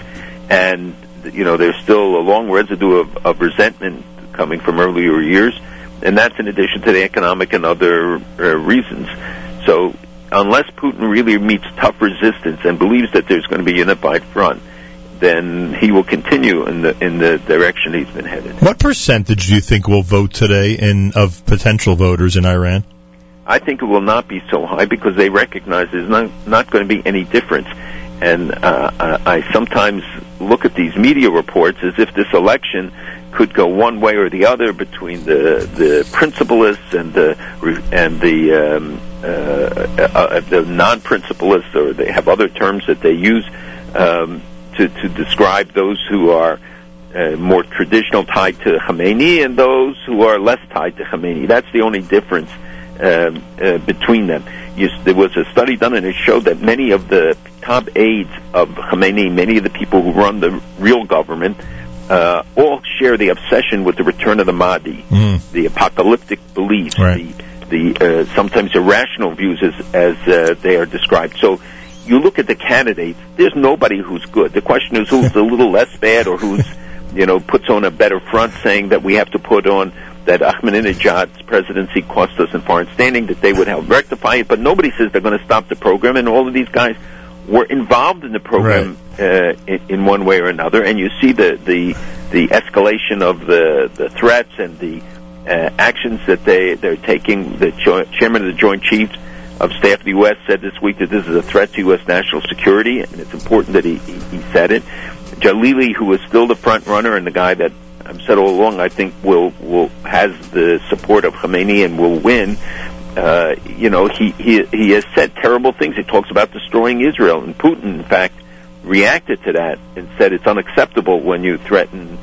and you know there's still a long residue of, of resentment coming from earlier years, and that's in addition to the economic and other uh, reasons. So unless Putin really meets tough resistance and believes that there's going to be a unified front, then he will continue in the in the direction he's been headed. What percentage do you think will vote today in of potential voters in Iran? I think it will not be so high because they recognize there's not not going to be any difference. And uh, I I sometimes look at these media reports as if this election could go one way or the other between the the principalists and the and the um, uh, uh, the non-principalists, or they have other terms that they use um, to to describe those who are uh, more traditional tied to Khamenei and those who are less tied to Khamenei. That's the only difference um, uh, between them. You, there was a study done, and it showed that many of the top aides of Khamenei, many of the people who run the real government, uh, all share the obsession with the return of the Mahdi, the apocalyptic beliefs, the the uh, sometimes irrational views as as uh, they are described. So. You look at the candidates. There's nobody who's good. The question is who's a little less bad, or who's, you know, puts on a better front, saying that we have to put on that Ahmadinejad's presidency cost us in foreign standing, that they would help rectify it, but nobody says they're going to stop the program, and all of these guys were involved in the program uh, in, in one way or another, and you see the the, the escalation of the, the threats and the uh, actions that they they're taking. The jo- chairman of the Joint Chiefs of Staff of the U.S. said this week that this is a threat to U.S. national security, and it's important that he, he, he said it. Jalili, who is still the front runner and the guy that I've said all along, I think will will has the support of Khamenei and will win. Uh, you know, he, he he has said terrible things. He talks about destroying Israel, and Putin, in fact, reacted to that and said it's unacceptable when you threaten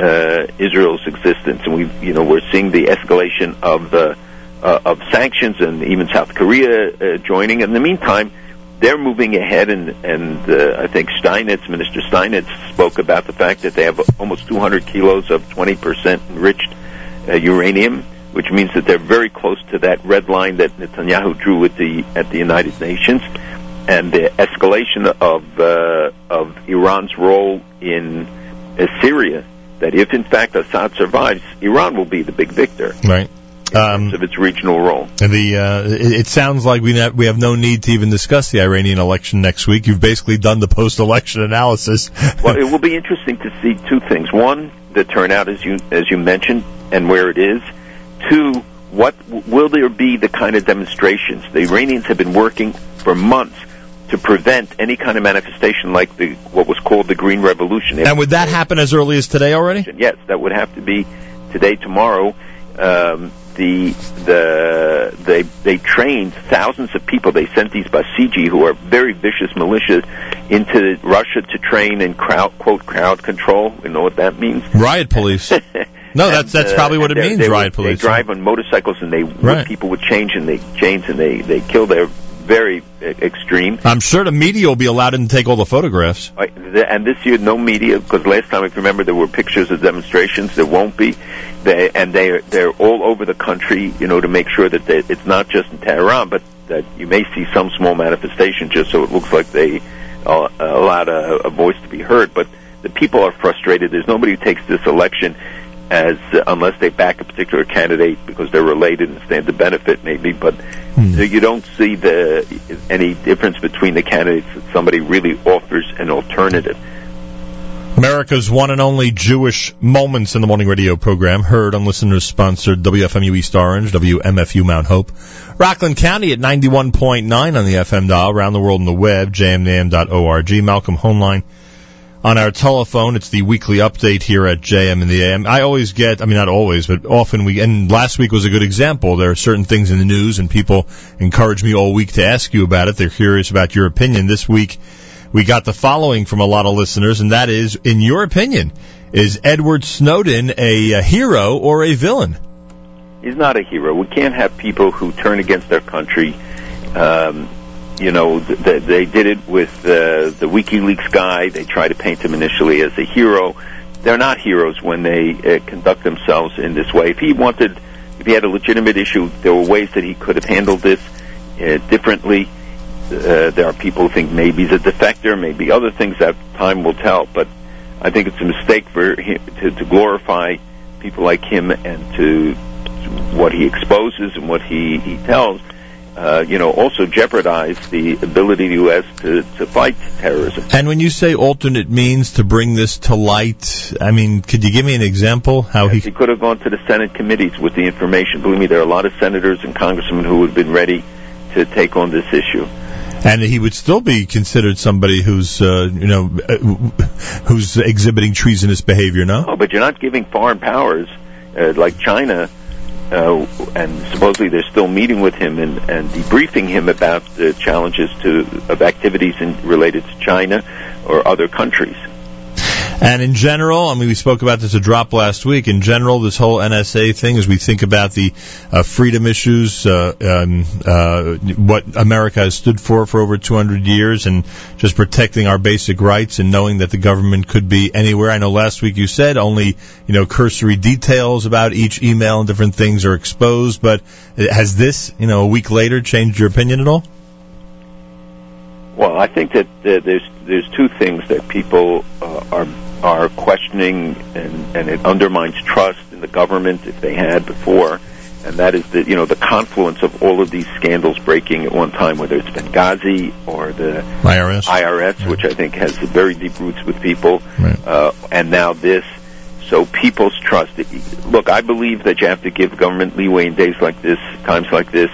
uh, Israel's existence. And we, you know, we're seeing the escalation of the uh, of sanctions, and even South Korea uh, joining. In the meantime, they're moving ahead, and and uh, I think Steinitz, Minister Steinitz, spoke about the fact that they have almost 200 kilos of 20% enriched uh, uranium, which means that they're very close to that red line that Netanyahu drew at the at the United Nations, and the escalation of uh, of Iran's role in uh, Syria. That if in fact Assad survives, Iran will be the big victor Right. Um, of its regional role. and the uh, it, it sounds like we ne- we have no need to even discuss the Iranian election next week. You've basically done the post-election analysis. [LAUGHS] well, it will be interesting to see two things. One, the turnout, as you as you mentioned, and where it is. Two, what will there be the kind of demonstrations? The Iranians have been working for months to prevent any kind of manifestation like the what was called the Green Revolution. and would that happen as early as today already? Yes, that would have to be today, tomorrow. Um, the the they they trained thousands of people. They sent these Basiji, who are very vicious militias, into Russia to train in crowd quote crowd control. You know what that means? Riot police. [LAUGHS] No, that's that's Uh, probably what it means. they, riot They police. drive on motorcycles and they Right. people with chains and they chains and they they kill their very uh, extreme. I'm sure the media will be allowed in to take all the photographs. And this year, no media, because last time, if you remember, there were pictures of demonstrations. There won't be. They, and they they're all over the country, you know, to make sure that they, it's not just in Tehran, but that you may see some small manifestation just so it looks like they uh, allowed a, a voice to be heard. But the people are frustrated. There's nobody who takes this election as uh, unless they back a particular candidate because they're related and stand to benefit, maybe. But so you don't see the any difference between the candidates that somebody really offers an alternative. America's one and only Jewish Moments in the Morning radio program, heard on listeners sponsored WFMU East Orange, WMFU Mount Hope, Rockland County at 91.9 on the FM dial, around the world on the web, jmintheam.org, Malcolm Hoenlein on our telephone. It's the weekly update here at JM in the AM. I always get, I mean, not always, but often we, and last week was a good example. There are certain things in the news and people encourage me all week to ask you about it. They're curious about your opinion. This week, we got the following from a lot of listeners, and that is, in your opinion, is Edward Snowden a, a hero or a villain? He's not a hero. We can't have people who turn against their country. Um, you know, th- th- they did it with uh, the WikiLeaks guy. They tried to paint him initially as a hero. They're not heroes when they uh, conduct themselves in this way. If he wanted, if he had a legitimate issue, there were ways that he could have handled this uh, differently. Uh, there are people who think maybe he's a defector, maybe other things that time will tell. But I think it's a mistake for him to, to glorify people like him and to what he exposes and what he, he tells, uh, you know, also jeopardize the ability of the U.S. to, to fight terrorism. And when you say alternate means to bring this to light, I mean, could you give me an example how he? He could have gone to the Senate committees with the information. Believe me, there are a lot of senators and congressmen who would have been ready to take on this issue. And he would still be considered somebody who's, uh, you know, uh, who's exhibiting treasonous behavior. No. Oh, but you're not giving foreign powers uh, like China, uh, and supposedly they're still meeting with him and, and debriefing him about the challenges to of activities in, related to China or other countries. And in general, I mean, we spoke about this a drop last week. In general, this whole NSA thing, as we think about the uh, freedom issues, uh, um, uh, what America has stood for for over 200 years, and just protecting our basic rights, and knowing that the government could be anywhere. I know last week you said only, you know, cursory details about each email and different things are exposed. But has this, you know, a week later, changed your opinion at all? Well, I think that uh, there's there's two things that people uh, are are questioning, and and it undermines trust in the government if they had before, and that is the you know the confluence of all of these scandals breaking at one time, whether it's Benghazi or the IRS, IRS, which I think has very deep roots with people, uh, and now this. So people's trust. Look, I believe that you have to give government leeway in days like this, times like this,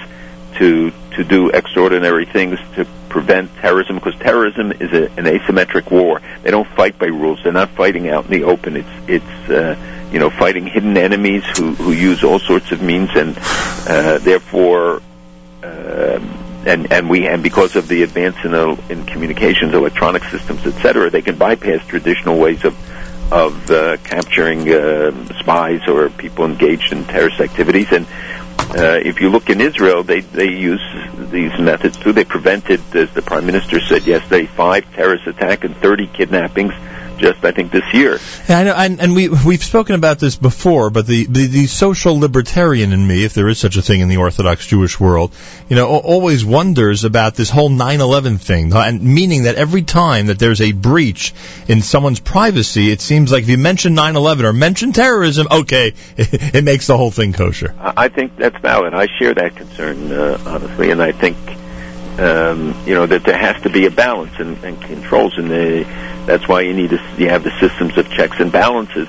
to to do extraordinary things to prevent terrorism because terrorism is a, an asymmetric war. They don't fight by rules. They're not fighting out in the open. It's it's uh, you know fighting hidden enemies who who use all sorts of means and uh, therefore. um and and we and because of the advance in, uh, in communications, electronic systems, etc., they can bypass traditional ways of of uh, capturing uh, spies or people engaged in terrorist activities. And uh, if you look in Israel, they they use these methods too. They prevented, as the prime minister said yesterday, five terrorist attacks and 30 kidnappings. Just I think this year. Yeah, I know, and, and we we've spoken about this before, but the, the the social libertarian in me, if there is such a thing in the Orthodox Jewish world, you know, always wonders about this whole 9/11 thing, and meaning that every time that there's a breach in someone's privacy, it seems like if you mention 9/11 or mention terrorism, okay, it, [LAUGHS] it makes the whole thing kosher. I think that's valid. I share that concern uh, honestly, and I think um, you know that there has to be a balance and, and controls, and the, that's why you need to you have the systems of checks and balances.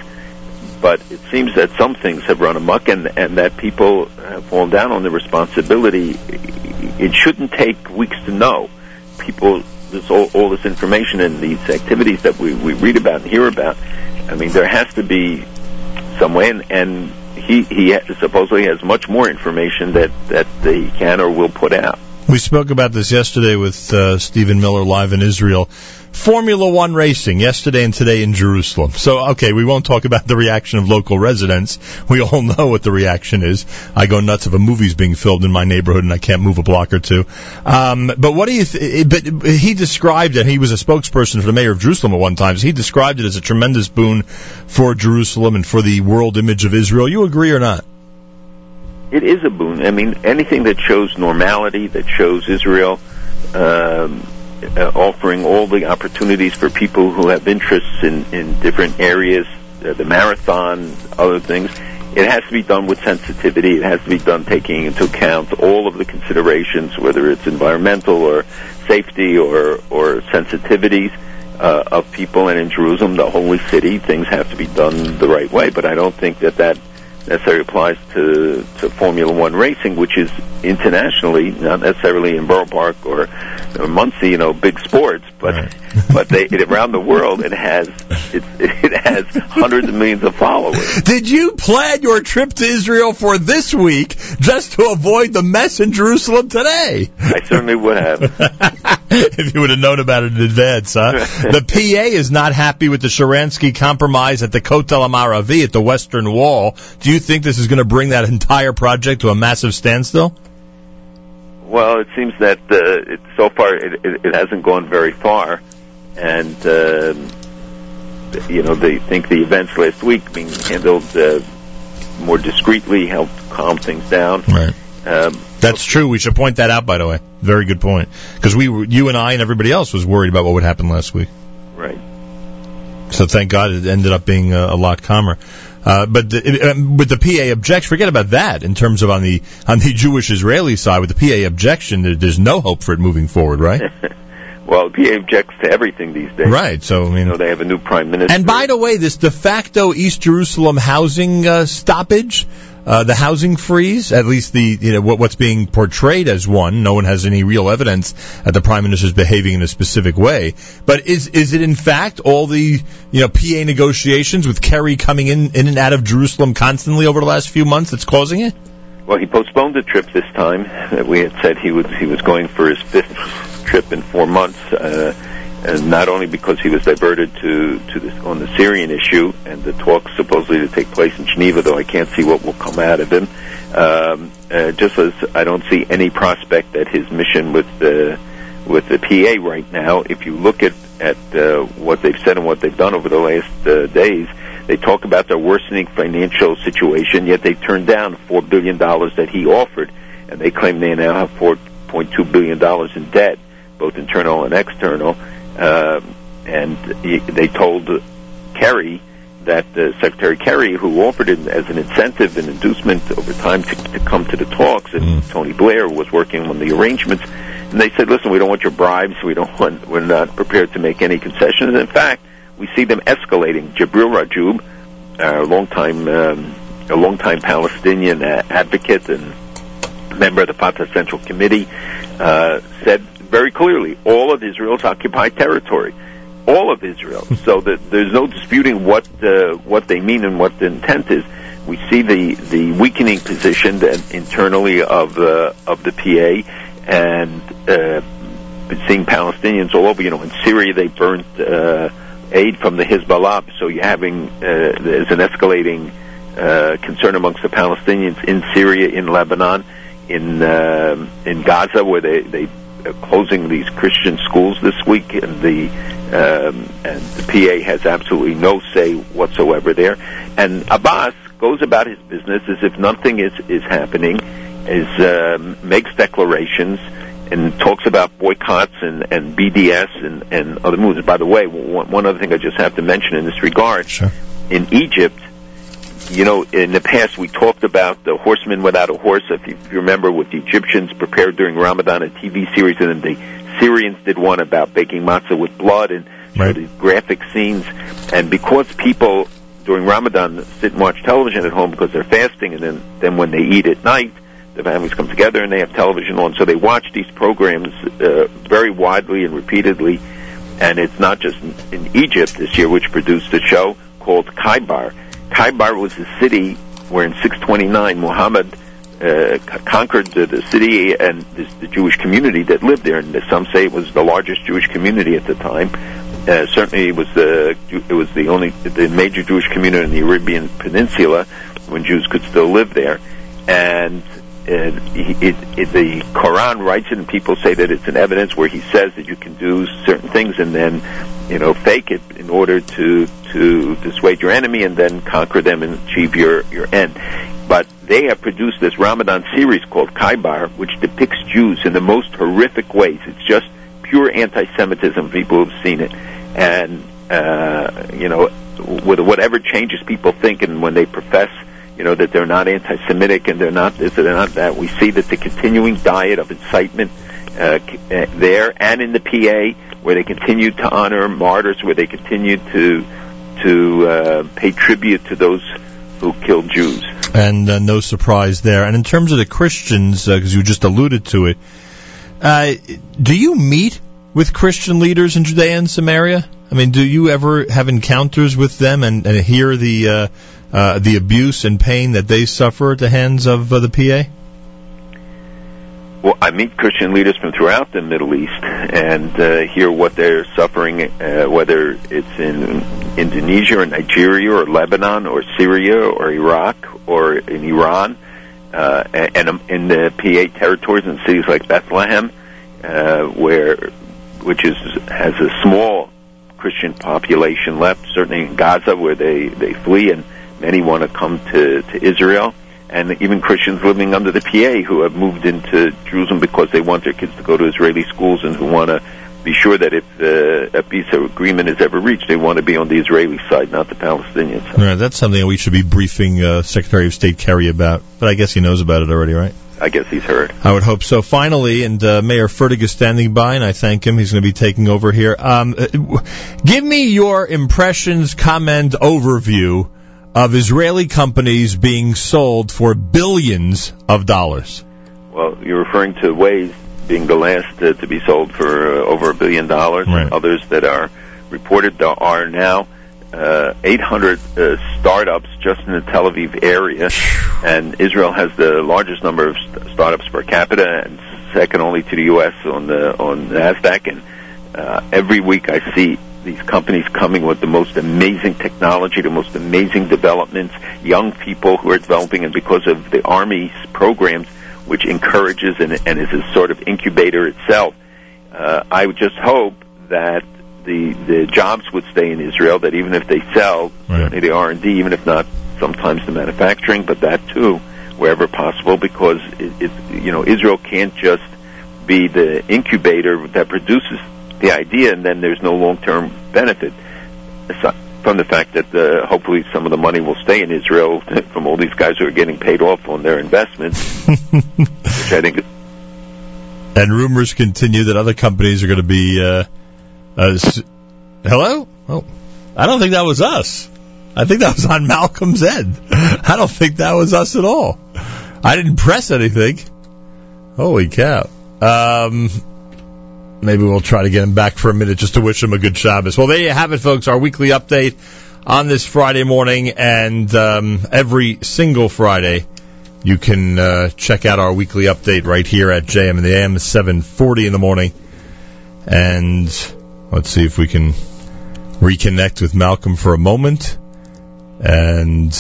But it seems that some things have run amok, and and that people have fallen down on the responsibility. It shouldn't take weeks to know. People, this all, all this information and these activities that we we read about and hear about. I mean, there has to be some way, and, and he he supposedly has much more information that that they can or will put out. We spoke about this yesterday with uh, Stephen Miller live in Israel. Formula One racing yesterday and today in Jerusalem. So, okay, we won't talk about the reaction of local residents. We all know what the reaction is. I go nuts if a movie's being filmed in my neighborhood and I can't move a block or two. Um, but what do you? Th- but he described it. He was a spokesperson for the mayor of Jerusalem at one time. So he described it as a tremendous boon for Jerusalem and for the world image of Israel. You agree or not? It is a boon. I mean, anything that shows normality, that shows Israel um, uh, offering all the opportunities for people who have interests in, in different areas, uh, the marathon, other things. It has to be done with sensitivity. It has to be done taking into account all of the considerations, whether it's environmental or safety or or sensitivities uh, of people. And in Jerusalem, the holy city, things have to be done the right way. But I don't think that that necessarily applies to, to Formula One racing, which is internationally, not necessarily in Borough Park or, or Monsey, you know, big sports, but [LAUGHS] but they it, around the world it has it, it has hundreds of millions of followers. Did you plan your trip to Israel for this week just to avoid the mess in Jerusalem today? I certainly would have. [LAUGHS] [LAUGHS] if you would have known about it in advance, huh? [LAUGHS] the PA is not happy with the Sharansky compromise at the Kotel HaMaaravi at the Western Wall. Do you think this is going to bring that entire project to a massive standstill? Well, it seems that uh, it, so far it, it, it hasn't gone very far, and um, you know they think the events last week being handled uh, more discreetly helped calm things down. Right. Um, That's true. We should point that out, by the way. Very good point. Because we, were, you and I, and everybody else was worried about what would happen last week. right. So thank God it ended up being uh, a lot calmer. Uh, but the, um, with the PA objection, forget about that. In terms of on the on the [LAUGHS] Jewish Israeli side, with the PA objection, there, there's no hope for it moving forward, right? [LAUGHS] Well, the PA objects to everything these days. Right. So I mean, know, they have a new prime minister. And by the way, this de facto East Jerusalem housing uh, stoppage, uh, the housing freeze, at least the you know what, what's being portrayed as one. No one has any real evidence that the prime minister is behaving in a specific way. But is is it in fact all the you know PA negotiations with Kerry coming in in and out of Jerusalem constantly over the last few months that's causing it? Well, he postponed the trip this time. We had said he was he was going for his fifth trip in four months, uh, and not only because he was diverted to to this on the Syrian issue and the talks supposedly to take place in Geneva, though I can't see what will come out of him. Um, uh, just as I don't see any prospect that his mission with the with the PA right now, if you look at at uh, what they've said and what they've done over the last uh, days, they talk about their worsening financial situation, yet they turned down four billion dollars that he offered, and they claim they now have four point two billion dollars in debt, both internal and external. Um, and he, they told Kerry that uh, Secretary Kerry, who offered it as an incentive and inducement over time to, to come to the talks, and Tony Blair was working on the arrangements, and they said, "Listen, we don't want your bribes. We don't want. We're not prepared to make any concessions." In fact, we see them escalating. Jibril Rajoub, a longtime, um, a longtime Palestinian uh, advocate and member of the Fatah Central Committee, uh, said very clearly, all of Israel's occupied territory. All of Israel. [LAUGHS] so that there's no disputing what uh, what they mean and what the intent is. We see the the weakening position that internally of uh, of the PA, and uh, seeing Palestinians all over. You know, in Syria they burnt uh, aid from the Hezbollah, so you're having uh, there's an escalating uh, concern amongst the Palestinians in Syria, in Lebanon, in um in Gaza, where they they closing these Christian schools this week, and the um, and the PA has absolutely no say whatsoever there. And Abbas goes about his business as if nothing is is happening, is um, makes declarations and talks about boycotts and, and BDS and, and other moves. By the way, one, one other thing I just have to mention in this regard, in Egypt, you know, in the past we talked about the horseman without a horse. If you, if you remember, with the Egyptians prepared during Ramadan, a TV series, and then the Syrians did one about baking matzah with blood and these graphic scenes. And because people during Ramadan sit and watch television at home because they're fasting, and then then when they eat at night, the families come together and they have television on, so they watch these programs uh, very widely and repeatedly. And it's not just in, in Egypt this year, which produced a show called Khaybar. Khaybar was the city where in 629 Muhammad uh, conquered the, the city and the, Jewish community that lived there. And some say it was the largest Jewish community at the time. Uh, certainly, it was the it was the only the major Jewish community in the Arabian Peninsula when Jews could still live there. And it, it, the Quran writes it, and people say that it's an evidence where he says that you can do certain things and then, you know, fake it in order to to dissuade your enemy and then conquer them and achieve your your end. But they have produced this Ramadan series called Khaybar, which depicts Jews in the most horrific ways. It's just pure anti-Semitism. People have seen it, and uh, you know, with whatever changes people think, and when they profess you know that they're not anti-Semitic and they're not this and they're not that. We see that the continuing diet of incitement uh, uh, there and in the PA, where they continue to honor martyrs, where they continue to to uh, pay tribute to those who killed Jews. and uh, no surprise there. And in terms of the Christians, because you just alluded to it, uh, do you meet with Christian leaders in Judea and Samaria? I mean, do you ever have encounters with them and, and hear the uh, the abuse and pain that they suffer at the hands of uh, the PA? Well, I meet Christian leaders from throughout the Middle East and uh, hear what they're suffering, uh, whether it's in Indonesia or Nigeria or Lebanon or Syria or Iraq or in Iran, uh, and, and um, in the PA territories and cities like Bethlehem, uh, where which is has a small Christian population left. Certainly in Gaza, where they they flee, and many want to come to to Israel and even Christians living under the PA who have moved into Jerusalem because they want their kids to go to Israeli schools and who want to be sure that if uh, a peace agreement is ever reached, they want to be on the Israeli side, not the Palestinian side. Right, that's something we should be briefing uh, Secretary of State Kerry about. But I guess he knows about it already, right? I guess he's heard. I would hope so. Finally, and uh, Mayer Fertig is standing by, and I thank him. He's going to be taking over here. Um, uh, give me your impressions, comment, overview of Israeli companies being sold for billions of dollars. Well, you're referring to Waze being the last uh, to be sold for uh, over a billion dollars, and others that are reported there are now uh, 800 uh, startups just in the Tel Aviv area, and Israel has the largest number of st- startups per capita, and second only to the U.S. on the on Nasdaq. And uh, every week I see these companies coming with the most amazing technology, the most amazing developments, young people who are developing, and because of the Army's programs, which encourages and, and is a sort of incubator itself, uh, I would just hope that the the jobs would stay in Israel. That even if they sell, certainly the R and D, even if not sometimes the manufacturing, but that too, wherever possible, because it, it, you know Israel can't just be the incubator that produces the idea, and then there's no long-term benefit from the fact that uh, hopefully some of the money will stay in Israel [LAUGHS] from all these guys who are getting paid off on their investments, [LAUGHS] which I think is And rumors continue that other companies are going to be. Uh, uh, s- Hello? Oh, I don't think that was us. I think that was on Malcolm's end. [LAUGHS] I don't think that was us at all. I didn't press anything. Holy cow. Um, maybe we'll try to get him back for a minute just to wish him a good Shabbos. Well, there you have it, folks. Our weekly update on this Friday morning, and um, every single Friday, you can uh, check out our weekly update right here at JM in the AM, 7:40 in the morning. And let's see if we can reconnect with Malcolm for a moment. And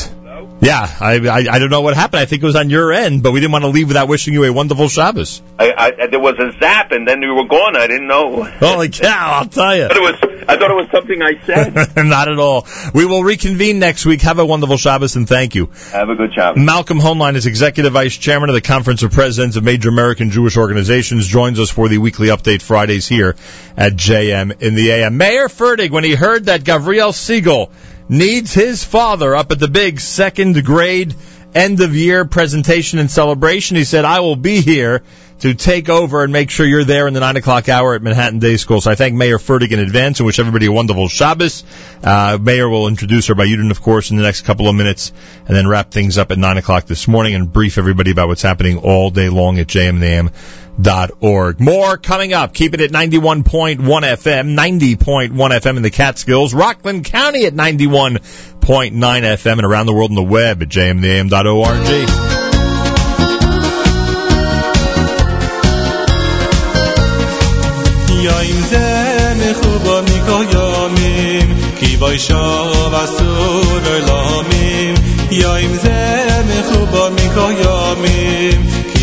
yeah, I, I I don't know what happened. I think it was on your end, but we didn't want to leave without wishing you a wonderful Shabbos. I, I, there was a zap, and then you were gone. I didn't know. Holy cow! I'll tell you. I thought it was, I thought it was something I said. [LAUGHS] Not at all. We will reconvene next week. Have a wonderful Shabbos and thank you. Have a good Shabbos. Malcolm Hoenlein is Executive Vice Chairman of the Conference of Presidents of Major American Jewish Organizations, joins us for the weekly update Fridays here at JM in the AM. Mayer Fertig, when he heard that Gavriel Segal needs his father up at the big second grade end of year presentation and celebration, he said, I will be here to take over and make sure you're there in the nine o'clock hour at Manhattan Day School. So I thank Mayer Fertig in advance and wish everybody a wonderful Shabbos. Uh, Mayer will introduce Rabbi Yudin, of course, in the next couple of minutes and then wrap things up at nine o'clock this morning and brief everybody about what's happening all day long at dot org. More coming up. Keep it at 91.1 FM, 90.1 FM in the Catskills, Rockland County at 91.9 FM, and around the world on the web at jmintheam.org. یایم زن خوبا میگویامیم کی بایشا و سور لامیم زن خوبا میگویامیم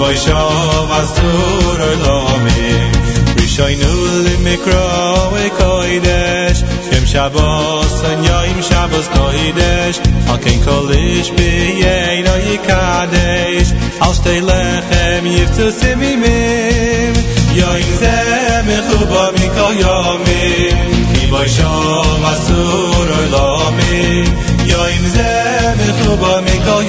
מכל יומים כי בישוב אסור עולמים רישיינו למקרא וקוידש שם שבוס וניים שבוס קוידש על כן כל איש ביינו יקדש על שתי לחם יפצו סימימים יום זה מחובה מכל יומים כי בישוב אסור עולמים יום זה מחובה מכל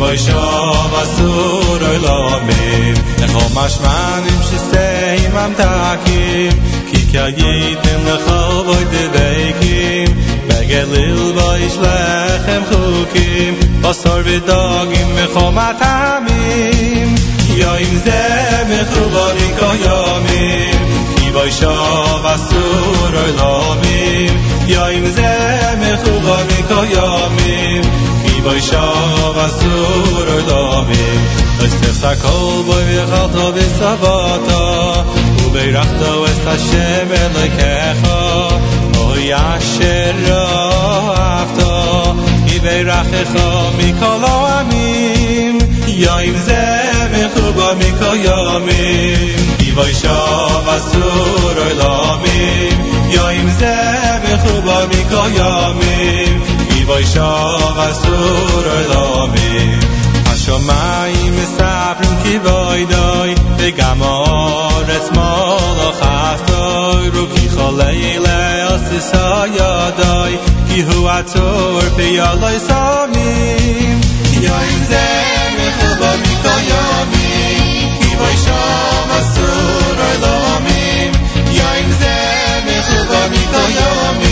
بajsova suroj lomim Echo mashmanim shisteim am takim Ki kagitim lechol boy deveikim Begelil boish lechem chukim Basar vidagim echo matamim Yoim ze mechubarim koyomim Ki bajsova suroj lomim Yoim ze mechubarim koyomim باشا و سور دامی. است سکل بای بی خلطا بی سباتا او بی رخت و است شمه لکه او یاشر را افتا ای بی رخ خوا می کلا امیم یا ایم زم خوبا می کلا امیم ای و سور دامی. یا ایم زم خوبا می boy show as to the love me asho my mistap in ki boy dai de gamor as mo lo khas to ru ki khale la as sa ya dai ki hu at or pe ya la ki ze me mi ki boy ze me mi.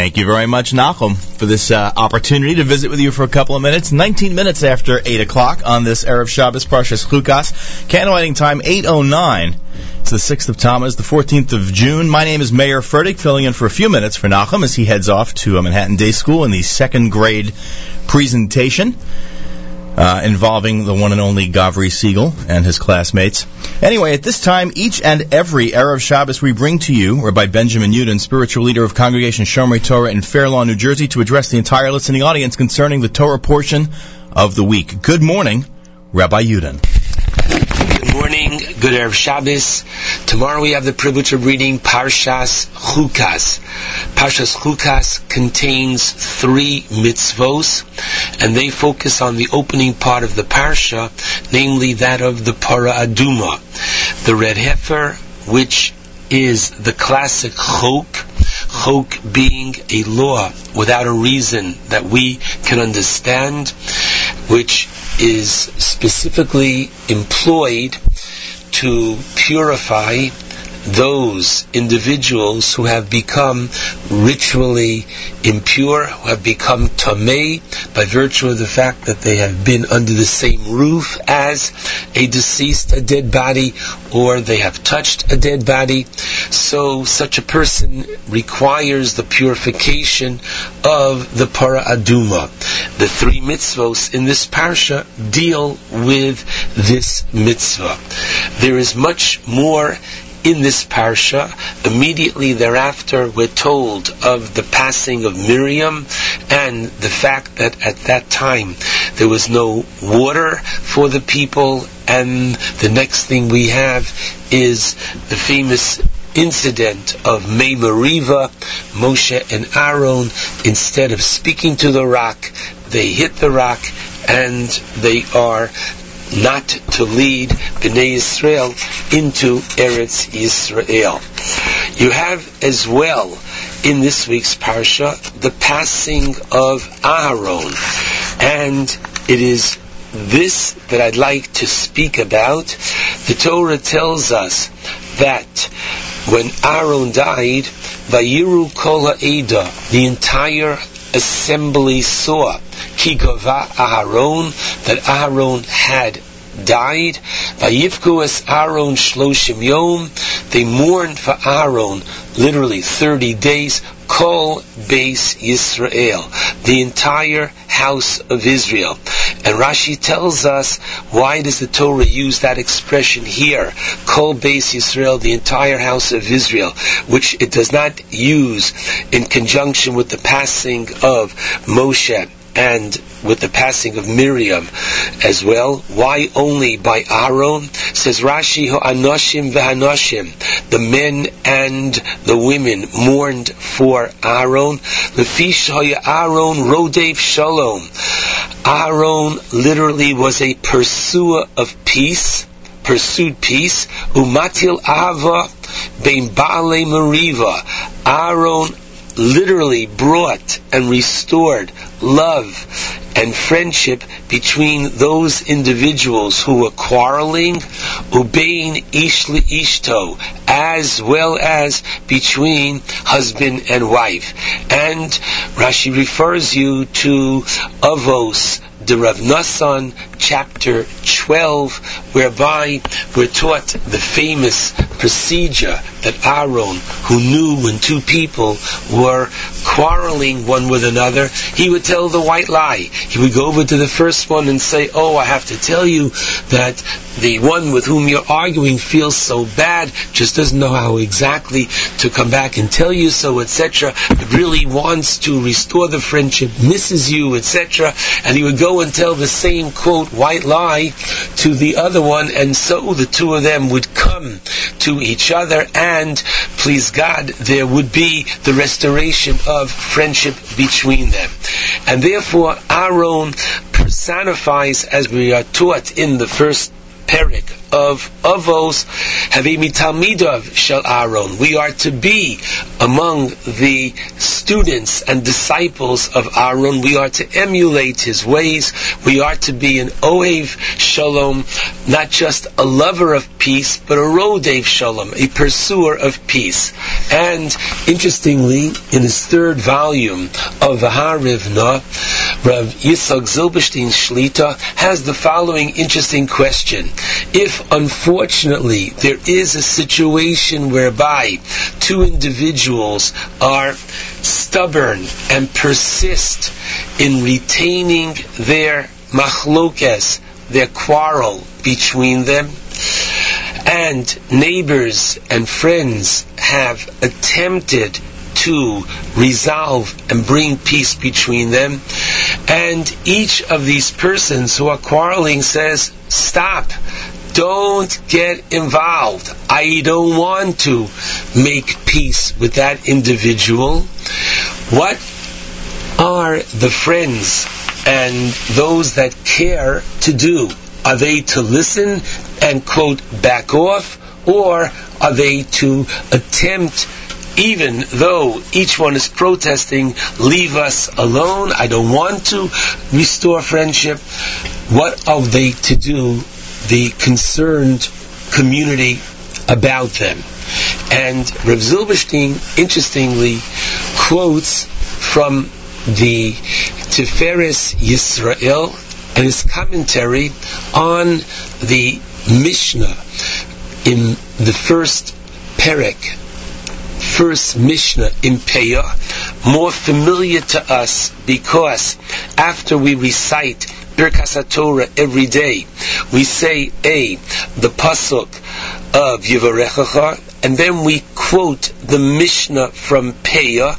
Thank you very much, Nachum, for this uh, opportunity to visit with you for a couple of minutes. 19 minutes after 8 o'clock on this Erev Shabbos Parshas Chukas. Candlelighting time 8.09. It's the 6th of Tammuz, the 14th of June. My name is Mayer Fertig, filling in for a few minutes for Nachum as he heads off to a Manhattan Day School in the second grade presentation. Uh, involving the one and only Gavri Segal and his classmates. Anyway, at this time, each and every Erev Shabbos we bring to you, Rabbi Benjamin Yudin, spiritual leader of Congregation Shomrei Torah in Fair Lawn, New Jersey, to address the entire listening audience concerning the Torah portion of the week. Good morning, Rabbi Yudin. Good morning, good Erev Shabbos. Tomorrow we have the privilege of reading Parshas Chukas. Parshas Chukas contains three mitzvos, and they focus on the opening part of the parsha, namely that of the Para Aduma, the red heifer, which is the classic chok, chok being a law without a reason that we can understand, which is specifically employed to purify those individuals who have become ritually impure, who have become tamei by virtue of the fact that they have been under the same roof as a deceased, a dead body, or they have touched a dead body. So such a person requires the purification of the para aduma. The three mitzvos in this parsha deal with this mitzvah. There is much more in this parsha. Immediately thereafter, we're told of the passing of Miriam and the fact that at that time there was no water for the people. And the next thing we have is the famous incident of Mei Mariva, Moshe and Aaron, instead of speaking to the rock, they hit the rock and they are not to lead Bnei Israel into Eretz Yisrael. You have as well in this week's parsha the passing of Aharon, and it is this that I'd like to speak about. The Torah tells us that when Aaron died, Vayiru Kol the entire assembly saw Kigava Aharon, that Aharon had died. Vayivku es Aaron shloshim yom. They mourned for Aaron literally 30 days. Kol Beis Yisrael, the entire house of Israel. And Rashi tells us why does the Torah use that expression here? Kol Beis Yisrael, the entire house of Israel, which it does not use in conjunction with the passing of Moshe and with the passing of Miriam as well. Why only by Aaron? Says Rashi, Anoshim v'Hanoshim, the men and the women mourned for Aaron. Lefish Aaron Rodev Shalom. Aaron literally was a pursuer of peace pursued peace. Umatil Ava bein Baale meriva. Aaron literally brought and restored love and friendship between those individuals who were quarreling, obeying ish ishto, as well as between husband and wife. And Rashi refers you to Avos, D'Rabbi Nassan, chapter 12, whereby we're taught the famous procedure that Aaron, who knew when two people were quarreling one with another, he would tell the white lie. He would go over to the first one and say, Oh, I have to tell you that the one with whom you're arguing feels so bad, just doesn't know how exactly to come back and tell you so, etc. Really wants to restore the friendship, misses you, etc. And he would go and tell the same quote white lie to the other one, and so the two of them would come to each other, and please God, there would be the restoration of friendship between them. And therefore, Aaron personifies, as we are taught in the first perik of Avos, Havimi Talmidov Shel Aaron. We are to be among the students and disciples of Aaron. We are to emulate his ways. We are to be an Ohev Shalom, not just a lover of peace, but a Rodev Shalom, a pursuer of peace. And interestingly, in his third volume of Harivna, Rav Yitzhak Zilberstein Shlita has the following interesting question. If unfortunately there is a situation whereby two individuals are stubborn and persist in retaining their machlokes, their quarrel between them, and neighbors and friends have attempted to resolve and bring peace between them. And each of these persons who are quarreling says, stop. Don't get involved. I don't want to make peace with that individual. What are the friends and those that care to do? Are they to listen and quote back off or are they to attempt even though each one is protesting, leave us alone, I don't want to restore friendship, what are they to do, the concerned community, about them? And Rav Zilberstein, interestingly, quotes from the Tiferes Yisrael and his commentary on the Mishnah in the first Perek, first Mishnah in Peah, more familiar to us because after we recite Birkas Torah every day, we say A, the pasuk of Yivarechacha, and then we quote the Mishnah from Peah,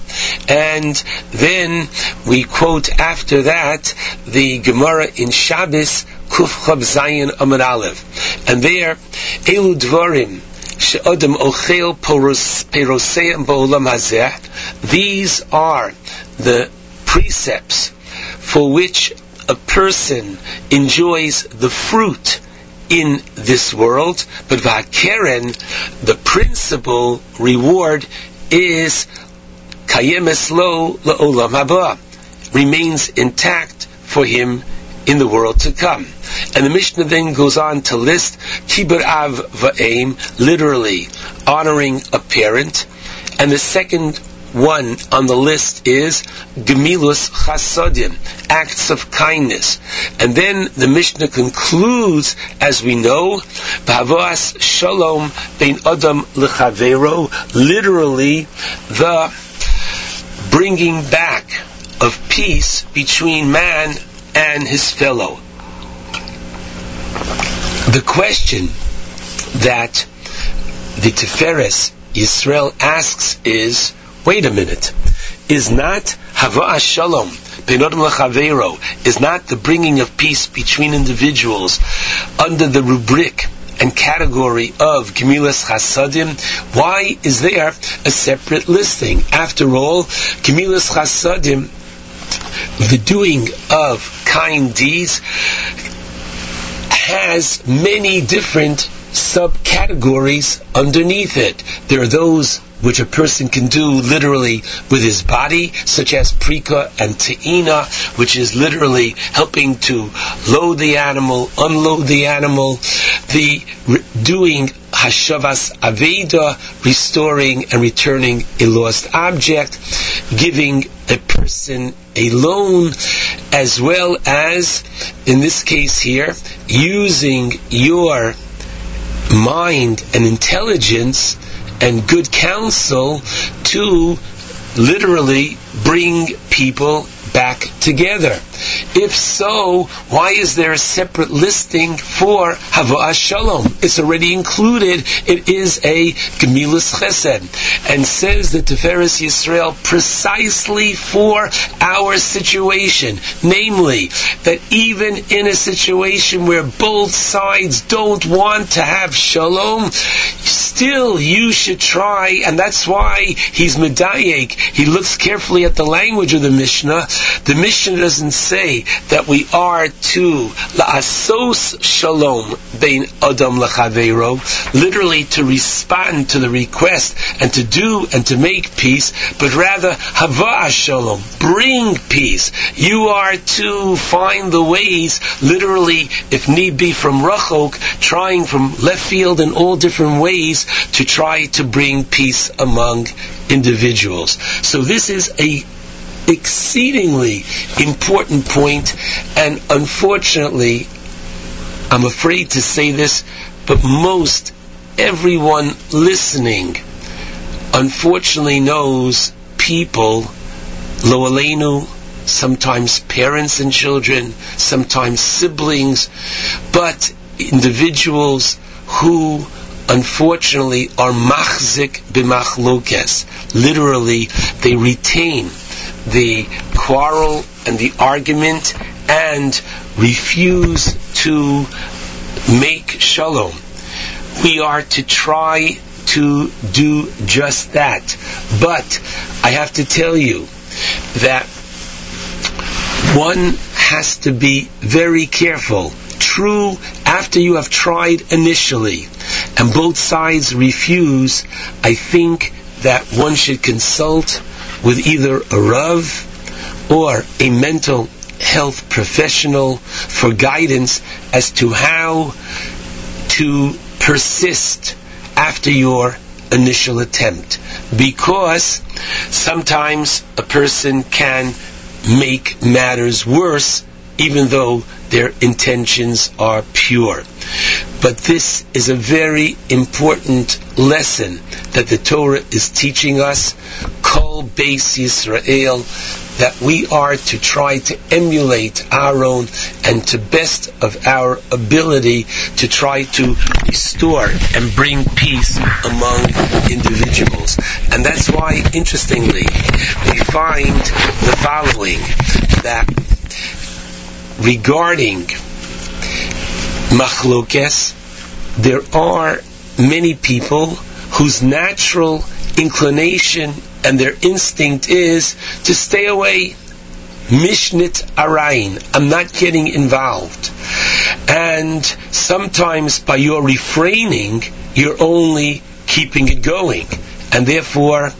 and then we quote after that the Gemara in Shabbos, Kuf Chav Zayin Amud Aleph. And there, Elu Dvarim, Peroseim Ba'olam Hazeh, these are the precepts for which a person enjoys the fruit in this world, but Vakeren, the principal reward is Kayemes lo la'olam haba, remains intact for him in the world to come. And the Mishnah then goes on to list Kibur Av Va'aim, literally honoring a parent. And the second one on the list is Gemilus Chasodim, acts of kindness. And then the Mishnah concludes, as we know, Bhavas Shalom Bein Adam Lechavero, literally the bringing back of peace between man and his fellow. The question that the Tiferes Yisrael asks is, wait a minute, is not Hava Shalom, Lechavero, is not the bringing of peace between individuals under the rubric and category of Gemilas Chasadim, why is there a separate listing? After all, Gemilas Chasadim, the doing of kind deeds, has many different subcategories underneath it. There are those which a person can do literally with his body, such as prika and te'ina, which is literally helping to load the animal, unload the animal, the doing hashavas aveda, restoring and returning a lost object, giving a person a loan, as well as, in this case here, using your mind and intelligence and good counsel to literally bring people back together. If so, why is there a separate listing for Hava'ah Shalom? It's already included. It is a Gemilus Chesed. And says the Tiferes Yisrael precisely for our situation. Namely, that even in a situation where both sides don't want to have Shalom, still you should try, and that's why he's Medayek. He looks carefully at the language of the Mishnah. The Mishnah doesn't say that we are to la'asos shalom bein adam lechavero, literally to respond to the request and to do and to make peace, but rather hava shalom, bring peace. You are to find the ways, literally, if need be, from rachok, trying from left field in all different ways to try to bring peace among individuals. So this is a exceedingly important point, and unfortunately, I'm afraid to say this, but most everyone listening unfortunately knows people, lo aleinu, sometimes parents and children, sometimes siblings, but individuals who unfortunately are machzik b'machlokes. Literally, they retain the quarrel and the argument and refuse to make shalom. We are to try to do just that. But I have to tell you that one has to be very careful. True, after you have tried initially and both sides refuse, I think that one should consult with either a Rav or a mental health professional for guidance as to how to persist after your initial attempt. Because sometimes a person can make matters worse even though their intentions are pure. But this is a very important lesson that the Torah is teaching us, Kol Beis Yisrael, that we are to try to emulate our own and to best of our ability to try to restore and bring peace among individuals. And that's why, interestingly, we find the following, that regarding machlokes, there are many people whose natural inclination and their instinct is to stay away, Mishnit Arain. I'm not getting involved. And sometimes by your refraining, you're only keeping it going. And therefore,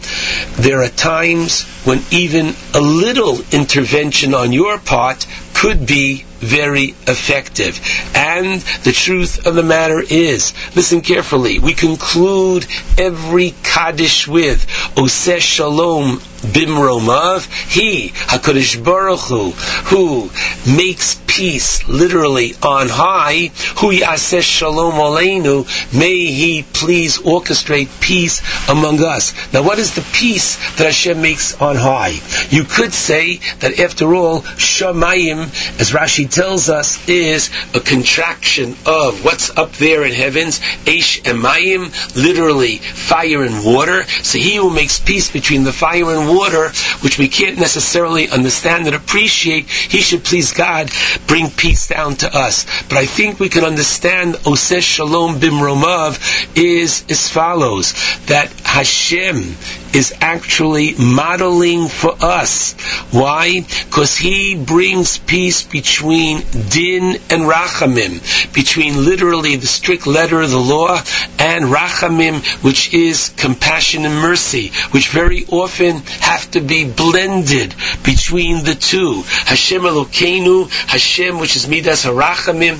there are times when even a little intervention on your part could be very effective. And the truth of the matter is, listen carefully, we conclude every Kaddish with Oseh Shalom Bimromav, He, HaKadosh Baruch Hu, who makes peace literally on high, Hu Yaseh Shalom Aleinu, may He please orchestrate peace among us. Now what is the peace that Hashem makes on high? You could say that after all, Shamayim, as Rashi tells us, is a contraction of what's up there in heavens, Eish Emayim, literally fire and water. So he who makes peace between the fire and water, which we can't necessarily understand and appreciate, he should please God bring peace down to us. But I think we can understand Oseh Shalom Bimromav is as follows, that Hashem is actually modeling for us. Why? Because he brings peace between din and rachamim, between literally the strict letter of the law and rachamim, which is compassion and mercy, which very often have to be blended between the two. Hashem Elokeinu, Hashem which is midas harachamim,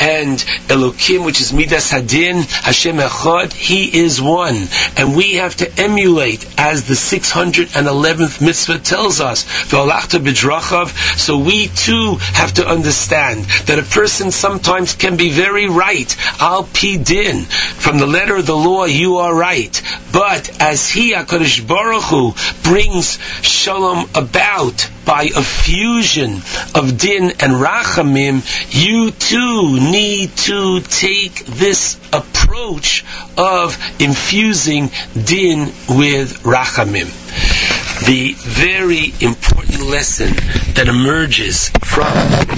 and Elokim which is midas hadin, Hashem Echad, He is one. And we have to emulate as the 611th mitzvah tells us, V'alachta b'drachav, so we too have to understand that a person sometimes can be very right, al pi din, from the letter of the law you are right, but as he, HaKadosh Baruch Hu, brings shalom about by a fusion of din and rachamim, you too need to take this approach of infusing din with rachamim. The very important lesson that emerges from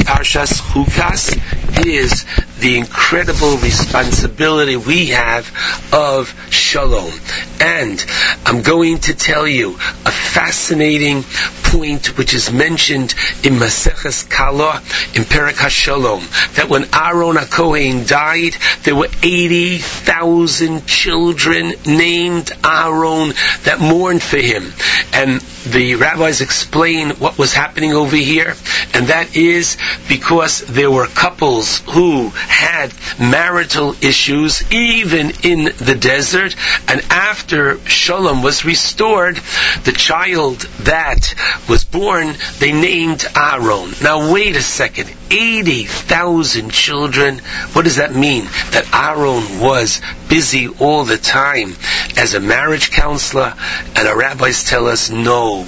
Parshas Chukas is the incredible responsibility we have of shalom. And I'm going to tell you a fascinating point which is mentioned in Maseches Kala in Perek HaShalom, that when Aaron HaKohen died, there were 80,000 children named Aaron that mourned for him. And the rabbis explain what was happening over here, and that is because there were couples who had marital issues even in the desert, and after Shalom was restored, the child that was born, they named Aaron. Now wait a second. 80,000 children. What does that mean? That Aaron was busy all the time as a marriage counselor, and our rabbis tell us no.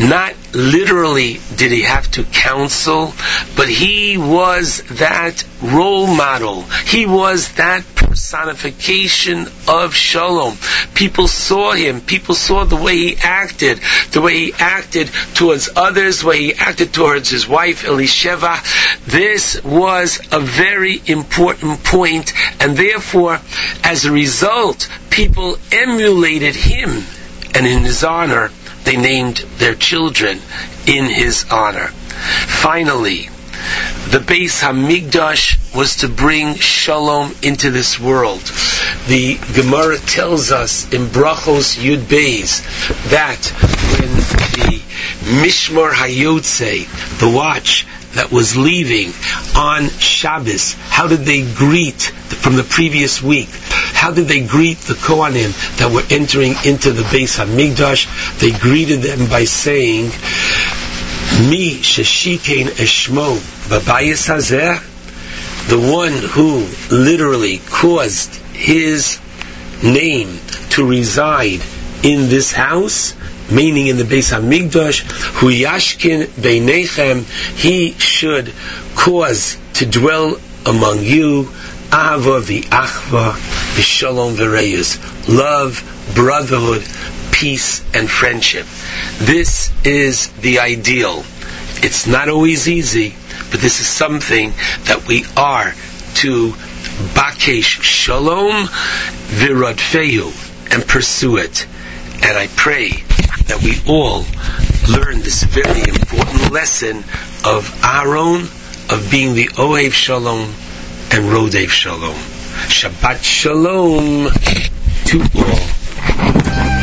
Not literally did he have to counsel, but he was that role model. He was that personification of shalom. People saw him. People saw the way he acted, the way he acted towards others, the way he acted towards his wife Elisheva. This was a very important point, and therefore, as a result, people emulated him, and in his honor, they named their children in his honor. Finally, the Beis Hamikdash was to bring shalom into this world. The Gemara tells us in Brachos Yud Beis that when the Mishmar Hayotze, the watch that was leaving on Shabbos, how did they greet from the previous week? How did they greet the Kohanim that were entering into the Beis Hamikdash? They greeted them by saying, Mi sheshikein eshmo babayis hazeh, the one who literally caused his name to reside in this house, meaning in the Beis Hamikdash, hu yashkin beinechem, he should cause to dwell among you, ava v'achva v'shalom v'reyus, love, brotherhood, peace, and friendship. This is the ideal. It's not always easy, but this is something that we are to bakesh shalom viradfehu and pursue it. And I pray that we all learn this very important lesson of our own, of being the Ohev Shalom and Rodev Shalom. Shabbat Shalom to all.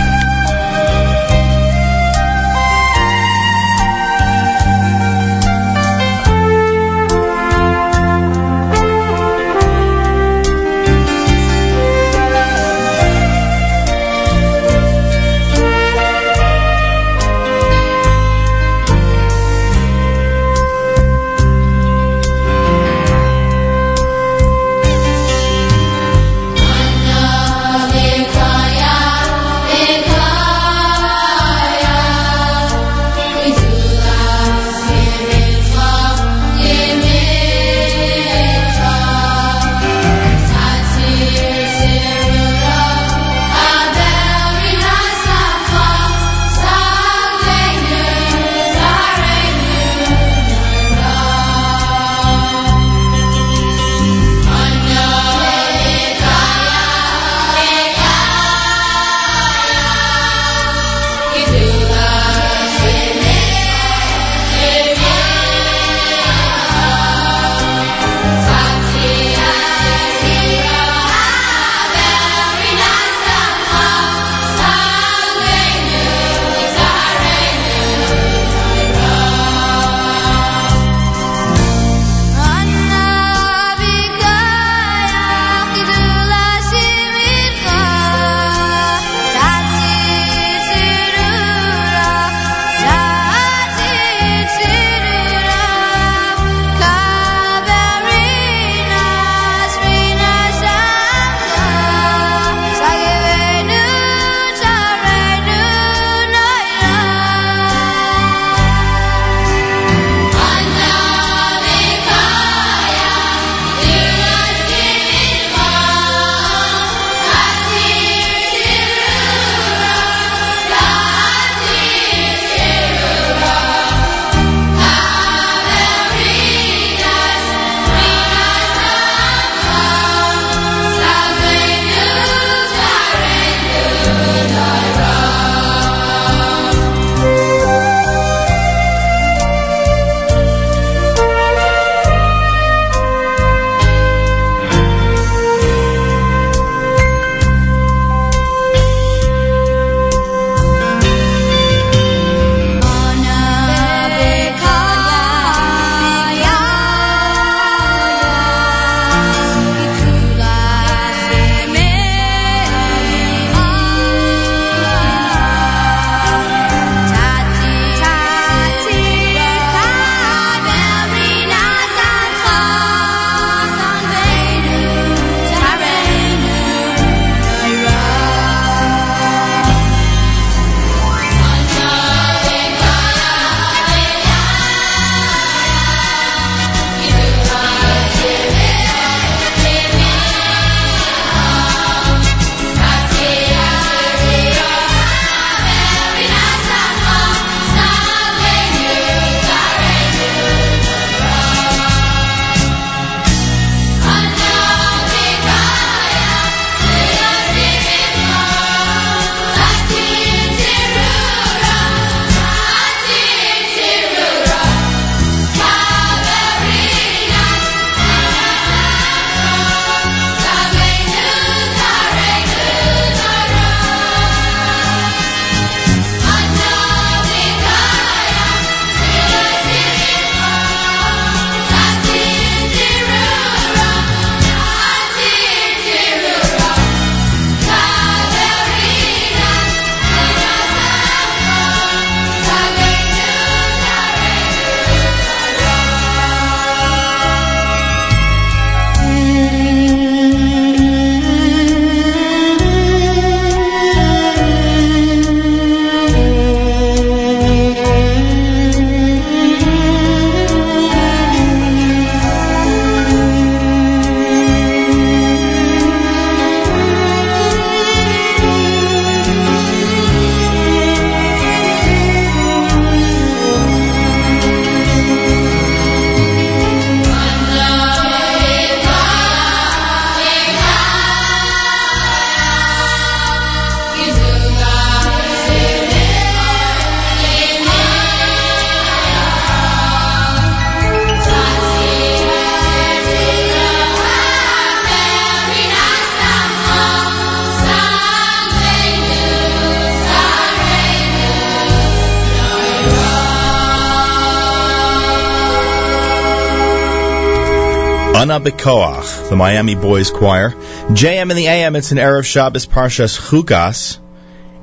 The Miami Boys Choir. JM in the AM, it's an Erev Shabbos Parshas Chukas.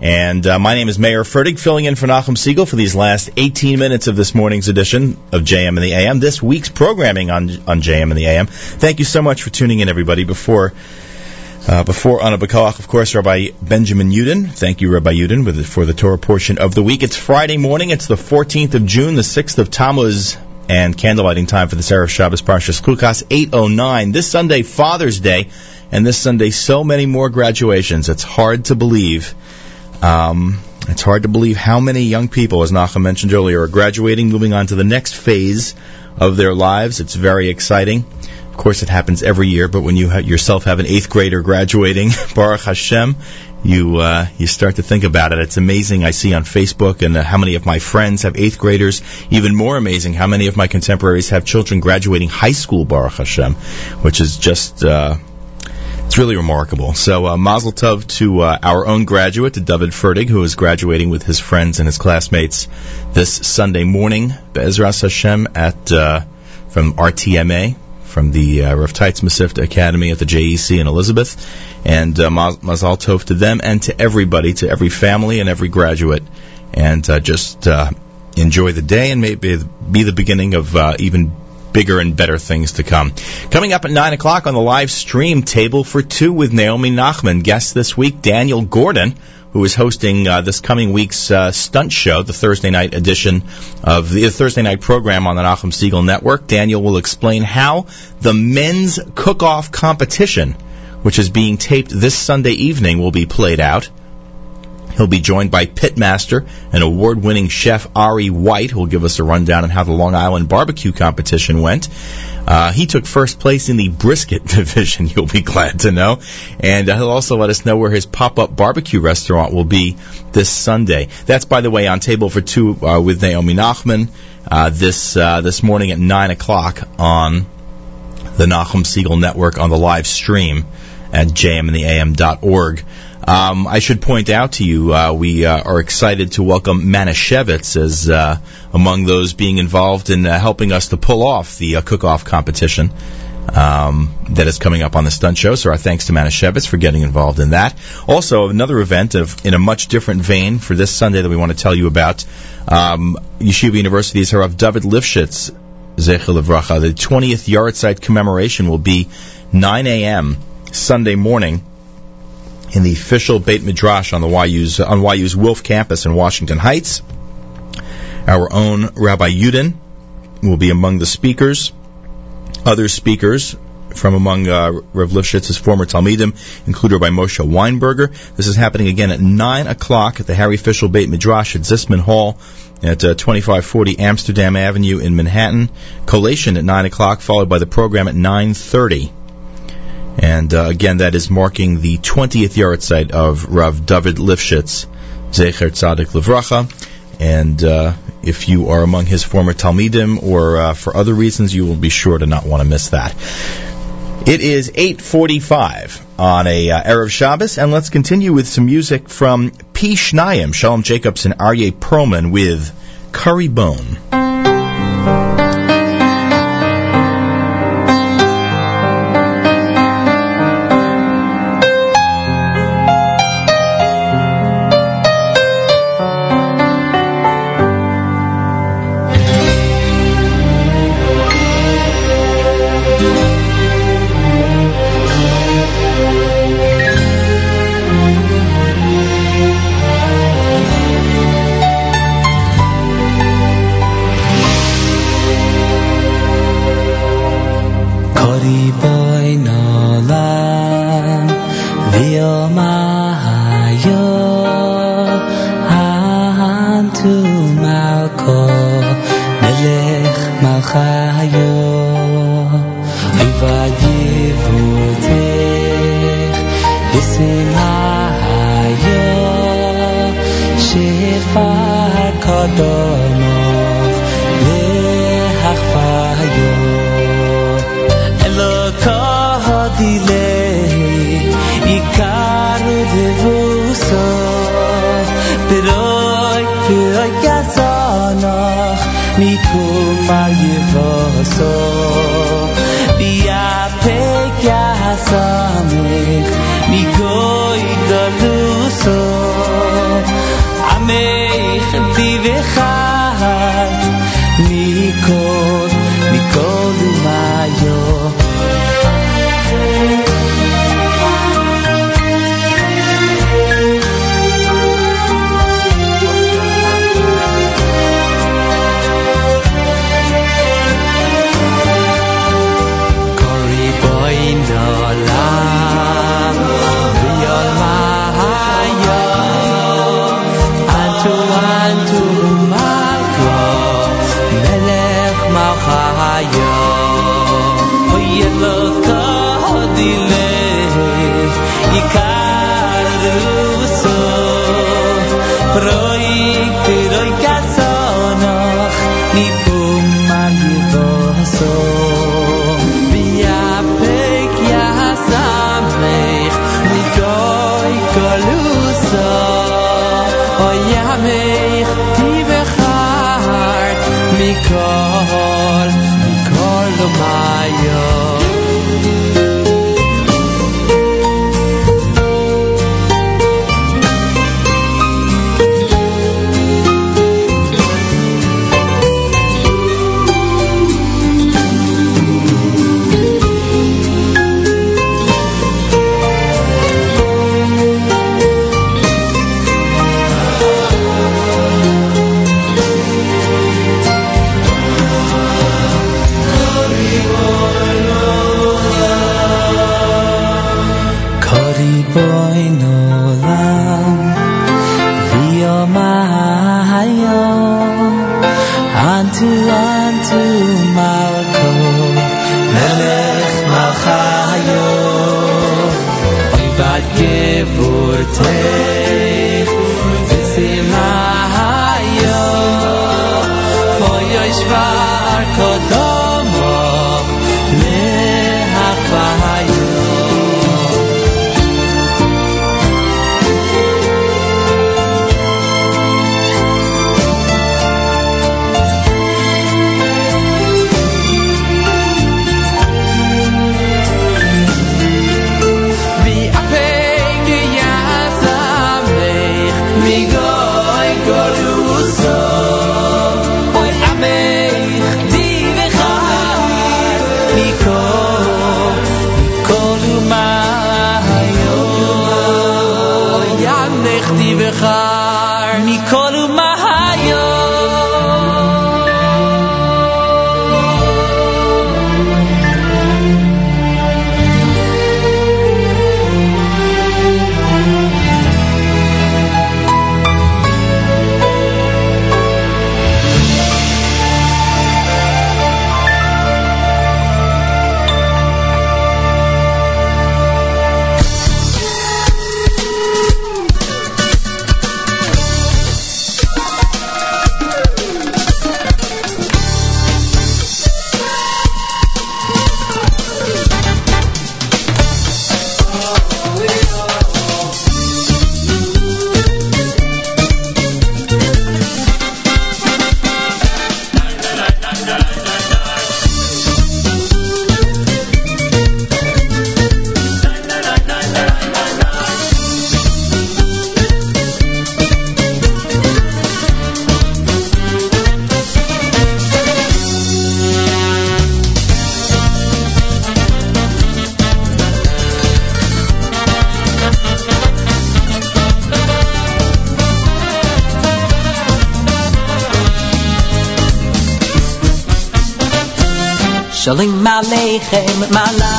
And uh, my name is Mayer Fertig, filling in for Nachum Segal for these last 18 minutes of this morning's edition of JM in the AM, this week's programming on on JM in the AM. Thank you so much for tuning in, everybody. Before uh, before Anna of course, Rabbi Benjamin Yudin. Thank you, Rabbi with, for the Torah portion of the week. It's Friday morning. It's the 14th of June, the 6th of Tammuz, and candlelighting time for the Erev Shabbos Parshas Chukas 809. This Sunday, Father's Day, and this Sunday, so many more graduations. It's hard to believe. Um, it's hard to believe how many young people, as Nachum mentioned earlier, are graduating, moving on to the next phase of their lives. It's very exciting. Of course, it happens every year, but when you yourself have an eighth grader graduating, [LAUGHS] Baruch Hashem, you uh, you start to think about it. It's amazing. I see on Facebook and uh, how many of my friends have eighth graders. Even more amazing, how many of my contemporaries have children graduating high school, Baruch Hashem, which is just. Uh, it's really remarkable. So, uh, Mazel Tov to uh, our own graduate, to David Fertig, who is graduating with his friends and his classmates this Sunday morning, Be'ezras Hashem, at uh, from RTMA, from the uh, Rav Teitz Mesivta Academy at the JEC in Elizabeth. And uh, Maz- Mazel Tov to them and to everybody, to every family and every graduate. And uh, just uh, enjoy the day and maybe be the beginning of uh, even bigger and better things to come. Coming up at 9 o'clock on the live stream, Table for Two with Naomi Nachman. Guest this week, Daniel Gordon, who is hosting uh, this coming week's uh, stunt show, the Thursday night edition of the Thursday night program on the Nachum Segal Network. Daniel will explain how the men's cook-off competition, which is being taped this Sunday evening, will be played out. He'll be joined by pitmaster and award-winning chef Ari White, who will give us a rundown on how the Long Island barbecue competition went. Uh, he took first place in the brisket [LAUGHS] division, you'll be glad to know. And uh, he'll also let us know where his pop-up barbecue restaurant will be this Sunday. That's, by the way, on Table for Two uh, with Naomi Nachman uh, this uh, this morning at 9 o'clock on the Nachum Segal Network on the live stream at jmintheam.org. Um, I should point out to you, uh, we uh, are excited to welcome Manischewitz as uh, among those being involved in uh, helping us to pull off the uh, cook-off competition um, that is coming up on the stunt show. So our thanks to Manischewitz for getting involved in that. Also, another event of in a much different vein for this Sunday that we want to tell you about. Um, Yeshiva University's Harav David Lifshitz, Zechel Livracha, the 20th Yahrzeit commemoration will be 9 a.m. Sunday morning in the official Beit Midrash on the YU's on YU's Wolf campus in Washington Heights. Our own Rabbi Yudin will be among the speakers. Other speakers from among uh, Rav Lifshitz's former Talmidim include Rabbi Moshe Weinberger. This is happening again at 9 o'clock at the Harry Fischel Beit Midrash at Zysman Hall at uh, 2540 Amsterdam Avenue in Manhattan. Collation at 9 o'clock, followed by the program at 9.30. And uh, again, that is marking the 20th yahrzeit of Rav David Lifshitz, Zecher Tzadik Livracha. And uh, if you are among his former Talmidim or uh, for other reasons, you will be sure to not want to miss that. It is 8:45 on a uh, Erev Shabbos, and let's continue with some music from P. Shnayim, Shalom Jacobs and Aryeh Perlman with Curry Bone. Aleichem, Malachi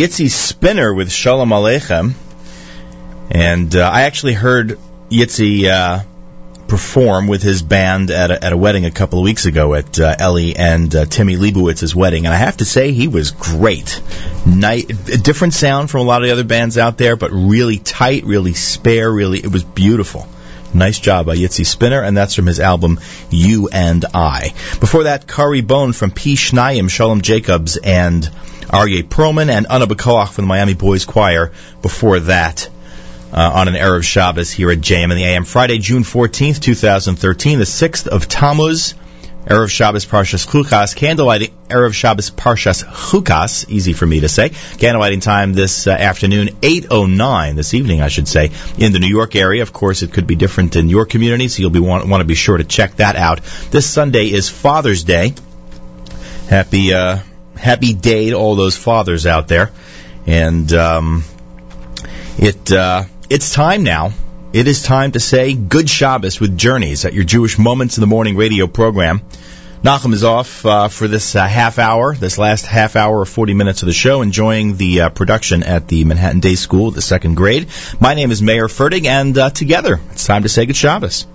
Yitzi Spinner with Shalom Aleichem. And uh, I actually heard Yitzi uh, perform with his band at a, at a wedding a couple of weeks ago at uh, Ellie and uh, Timmy Leibowitz's wedding, and I have to say he was great. Night, a different sound from a lot of the other bands out there, but really tight, really spare, really it was beautiful. Nice job by Yitzi Spinner, and that's from his album You and I. Before that, Kari Bone from P. Shnayim, Shalom Jacobs, and Aryeh Perlman, and Anna Bakoach from the Miami Boys Choir. Before that, uh, on an Erev Shabbos here at JM in the AM. Friday, June 14th, 2013, the 6th of Tammuz, Erev Shabbos Parshas Chukas, candlelighting Erev Shabbos Parshas Chukas, easy for me to say. Candlelighting time this uh, afternoon, 8.09, this evening I should say, in the New York area. Of course, it could be different in your community, so you'll be want, want to be sure to check that out. This Sunday is Father's Day. Happy, uh, happy day to all those fathers out there. And, um, it, uh, it's time now. It is time to say good Shabbos with Journeys at your Jewish Moments in the Morning radio program. Nachum is off uh, for this uh, half hour, this last half hour or 40 minutes of the show, enjoying the uh, production at the Manhattan Day School, the second grade. My name is Mayer Fertig, and uh, together it's time to say good Shabbos.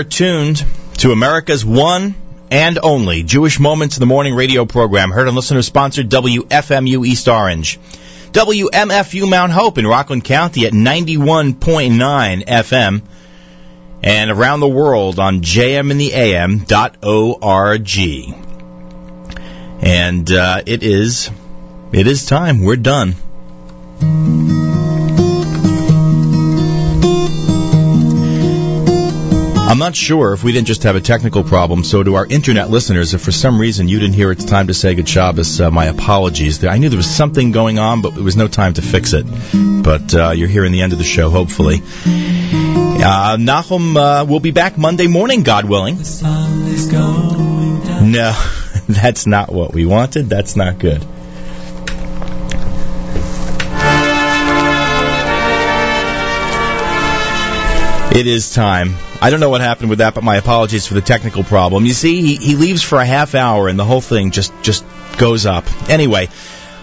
Are tuned to America's one and only Jewish Moments in the Morning radio program, heard on listener-sponsored WFMU East Orange. WMFU Mount Hope in Rockland County at 91.9 FM and around the world on jmintheam.org. And uh, it is it is time. We're done. I'm not sure if we didn't just have a technical problem. So, to our internet listeners, if for some reason you didn't hear it's time to say good Shabbos, uh, my apologies. I knew there was something going on, but it was no time to fix it. But uh, you're hearing the end of the show, hopefully. Uh, Nachum uh, will be back Monday morning, God willing. No, [LAUGHS] that's not what we wanted. That's not good. It is time. I don't know what happened with that, but my apologies for the technical problem. You see, he, he leaves for a half hour, and the whole thing just just goes up. Anyway,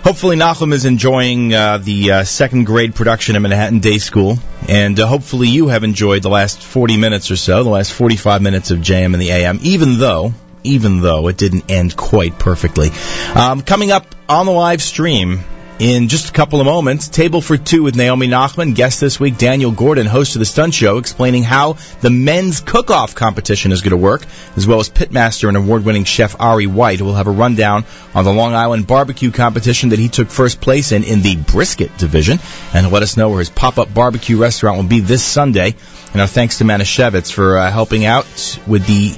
hopefully Nachum is enjoying uh, the uh, second grade production of Manhattan Day School, and uh, hopefully you have enjoyed the last 40 minutes or so, the last 45 minutes of JM in the AM, even though even though it didn't end quite perfectly. Um, coming up on the live stream in just a couple of moments, Table for Two with Naomi Nachman. Guest this week, Daniel Gordon, host of The Stunt Show, explaining how the men's cook-off competition is going to work, as well as pitmaster and award-winning chef Ari White, who will have a rundown on the Long Island barbecue competition that he took first place in in the brisket division, and let us know where his pop-up barbecue restaurant will be this Sunday. And our thanks to Manischewitz for uh, helping out with the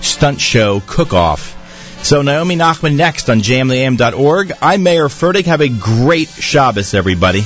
Stunt Show cook-off. So Naomi Nachman next on jmintheam.org. I'm Mayer Fertig. Have a great Shabbos, everybody.